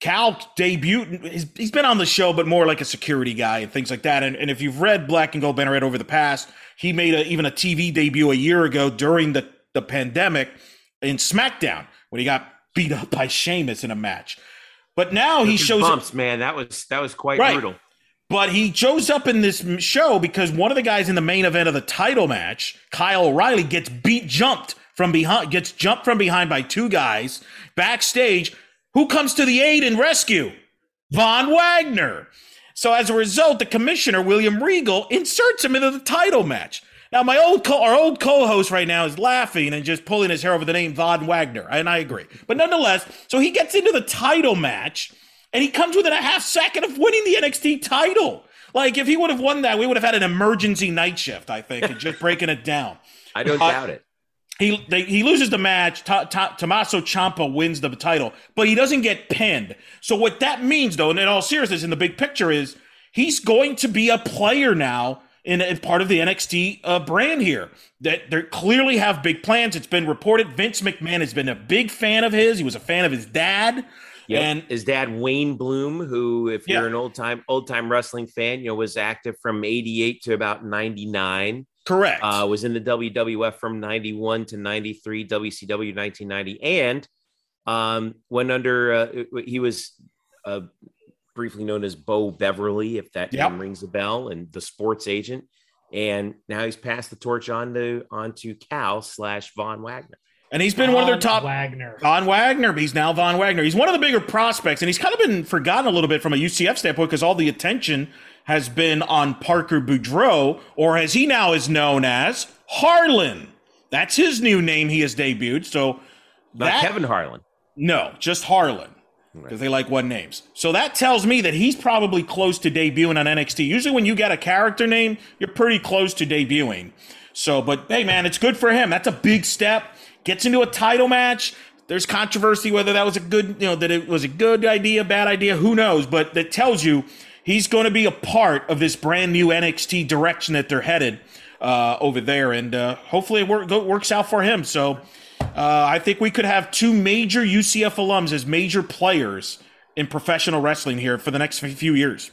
Cal debuted. He's, he's been on the show, but more like a security guy and things like that. And, and if you've read Black and Gold Banneret over the past, he made a, even a TV debut a year ago during the, the pandemic in SmackDown when he got beat up by Sheamus in a match. But now he shows bumps, man. That was that was quite Right. brutal. but he shows up in this show because one of the guys in the main event of the title match, Kyle O'Reilly, gets beat jumped from behind, gets jumped from behind by two guys backstage. Who comes to the aid and rescue? Von Wagner. So as a result, the commissioner William Regal inserts him into the title match. Now, my old co- our old co-host right now is laughing and just pulling his hair over the name Von Wagner, and I agree. But nonetheless, so he gets into the title match, and he comes within a half second of winning the NXT title. Like if he would have won that, we would have had an emergency night shift, I think, and just breaking it down. <laughs> I don't Uh, doubt it. He they, he loses the match. Ta, Ta, Tommaso Ciampa wins the title, but he doesn't get pinned. So what that means, though, and in all seriousness, in the big picture, is he's going to be a player now in, in part of the NXT uh, brand here. That they clearly have big plans. It's been reported Vince McMahon has been a big fan of his. He was a fan of his dad, Yep. and his dad Wayne Bloom, who, if Yeah. you're an old time old time wrestling fan, you know, was active from '88 to about '99. Correct. Uh, was in the WWF from '91 to '93, WCW 1990, and um, went under. Uh, he was uh, briefly known as Beau Beverly, if that Yep. name rings a bell, and the sports agent. And now he's passed the torch on to onto Cal slash Von Wagner. and he's been one of their top Wagner. Von Wagner, he's now Von Wagner. He's one of the bigger prospects, and he's kind of been forgotten a little bit from a UCF standpoint because all the attention has been on Parker Boudreaux, or as he now is known as Harlan. That's his new name he has debuted. So Not that Kevin Harlan. no, just Harlan because they like one names. So that tells me that he's probably close to debuting on NXT. Usually, when you get a character name, you're pretty close to debuting. So, but hey, man, it's good for him. That's a big step. Gets into a title match. There's controversy whether that was a good, you know, that it was a good idea, bad idea. Who knows? But that tells you he's going to be a part of this brand new NXT direction that they're headed uh, over there, and uh, hopefully it work, works out for him. So. Uh, I think we could have two major UCF alums as major players in professional wrestling here for the next few years.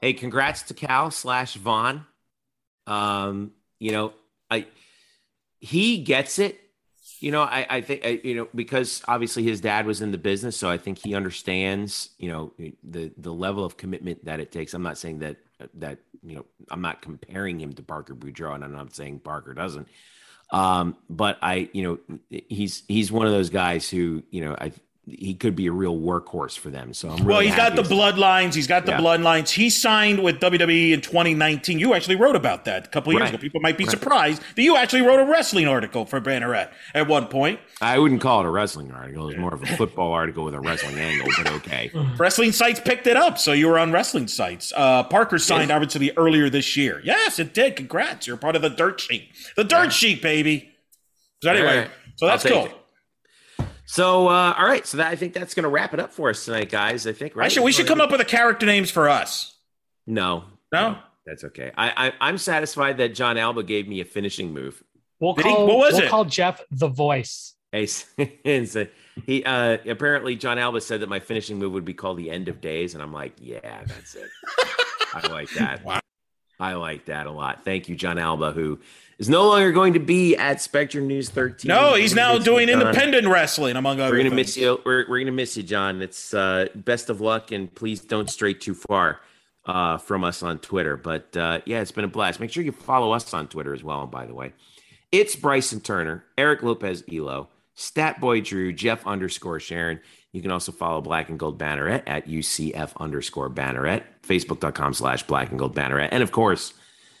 Hey, congrats to Cal slash Von. Um, you know, I he gets it. You know, I, I think I, you know because obviously his dad was in the business, so I think he understands. You know, the the level of commitment that it takes. I'm not saying that that you know I'm not comparing him to Parker Boudreaux, and I'm not saying Parker doesn't. Um, but I, you know, he's he's one of those guys who you know I he could be a real workhorse for them. So I'm really well, he's got the bloodlines. He's got the Yeah. bloodlines. He signed with WWE in 2019. You actually wrote about that a couple of years Right. ago. People might be surprised that you actually wrote a wrestling article for Banneret at one point. I wouldn't call it a wrestling article. It's more of a football article with a wrestling angle, but okay. <laughs> Wrestling sites picked it up, so you were on wrestling sites. Uh, Parker signed obviously earlier this year. Yes, it did. Congrats. You're part of the dirt sheet. The dirt sheet, baby. So anyway, right. so that's cool. it. So, uh, all right. So that, I think that's going to wrap it up for us tonight, guys. I think, right? I should, we should come up with a character names for us. No, No? that's okay. I, I, I'm satisfied that John Alba gave me a finishing move. We'll Did he- call, what was we'll it? call Jeff the voice. Hey, <laughs> he uh, apparently John Alba said that my finishing move would be called the end of days, and I'm like, yeah, that's it. <laughs> I like that. Wow. I like that a lot. Thank you, John Alba, who is no longer going to be at Spectrum News 13. No, he's now Miss you, doing independent wrestling, among other We're gonna things. miss you. We're, we're gonna miss you, John. It's uh, best of luck, and please don't stray too far uh, from us on Twitter. But uh, yeah, it's been a blast. Make sure you follow us on Twitter as well. And By the way, it's Bryson Turner, Eric Lopez, Elo, Statboy Drew, Jeff underscore Sharon. You can also follow Black and Gold Banneret at UCF underscore Banneret, Facebook.com slash Black and Gold Banneret, and of course,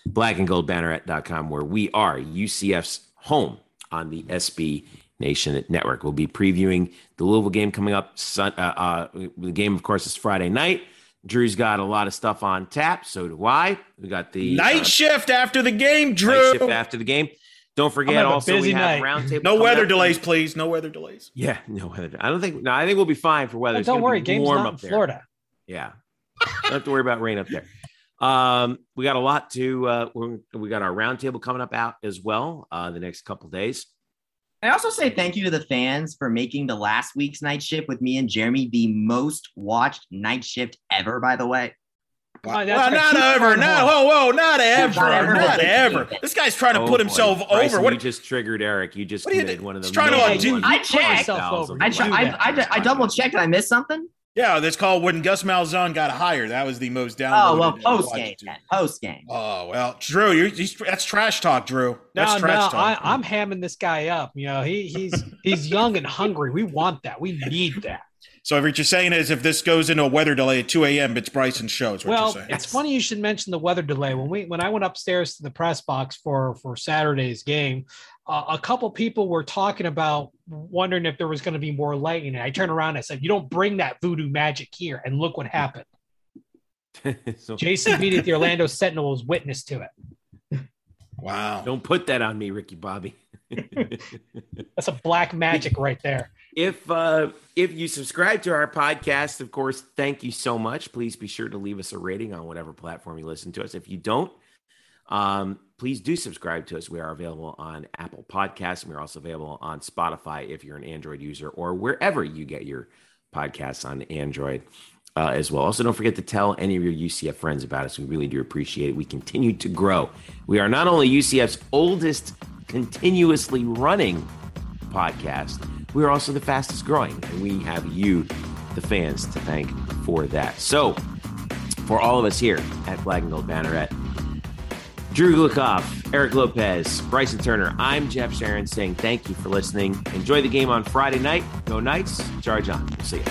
blackandgoldbanneret.com, where we are UCF's home on the SB Nation Network. We'll be previewing the Louisville game coming up. Sun, uh, uh, the game, of course, is Friday night. Drew's got a lot of stuff on tap. So do I. We got the Night uh, shift after the game, night Drew. shift after the game. Don't forget have a also we busy have roundtable. No weather up. delays, please. No weather delays. Yeah, no weather. I don't think. No, I think we'll be fine for weather. But don't worry, be game's warm not up in there. Florida. Yeah, don't have to worry about rain up there. Um, we got a lot to. Uh, we're, we got our roundtable coming up out as well. Uh, the next couple days. I also say thank you to the fans for making the last week's night shift with me and Jeremy the most watched night shift ever, by the way. Oh, Well, not ever. going Not, whoa, whoa, not ever. Not ever. This guy's trying to Oh, put boy. himself Bryson, over. What? You just triggered Eric. You just What are you one of the. He's trying to undo- I Put checked. over. I, Do tr- I. I, I double checked. Did I miss something? Yeah, that's called when Gus Malzahn got hired. That was the most downloaded. Oh well, and post game. Post game. Oh well, Drew, you're, he's, that's trash talk, Drew. That's No, no, trash I, talk. I'm hamming this guy up. You know, he he's he's young and hungry. We want that. We need that. So what you're saying is, if this goes into a weather delay at 2 a.m., it's Bryson's show. Is what Well, you're saying. it's funny you should mention the weather delay. When we when I went upstairs to the press box for for Saturday's game, uh, a couple people were talking about wondering if there was going to be more lightning. And I turned around and I said, "You don't bring that voodoo magic here." And look what happened. <laughs> so Jason Beede at the Orlando Sentinel was witness to it. Wow. don't put that on me, Ricky Bobby. <laughs> That's a black magic right there. If uh if you subscribe to our podcast of course thank you so much. Please be sure to leave us a rating on whatever platform you listen to us. If you don't um please do subscribe to us. We are available on apple podcasts we're also available on spotify if you're an android user or wherever you get your podcasts on android uh, as well. Also don't forget to tell any of your ucf friends about us. We really do appreciate it. We continue to grow. We are not only ucf's oldest continuously running podcast. We are also the fastest growing, and we have you, the fans, to thank for that. So, for all of us here at Black and Gold Banneret, Drew Glukoff, Eric Lopez, Bryson Turner, I'm Jeff Sharon saying thank you for listening. Enjoy the game on Friday night. Go Knights. Charge on. We'll see you.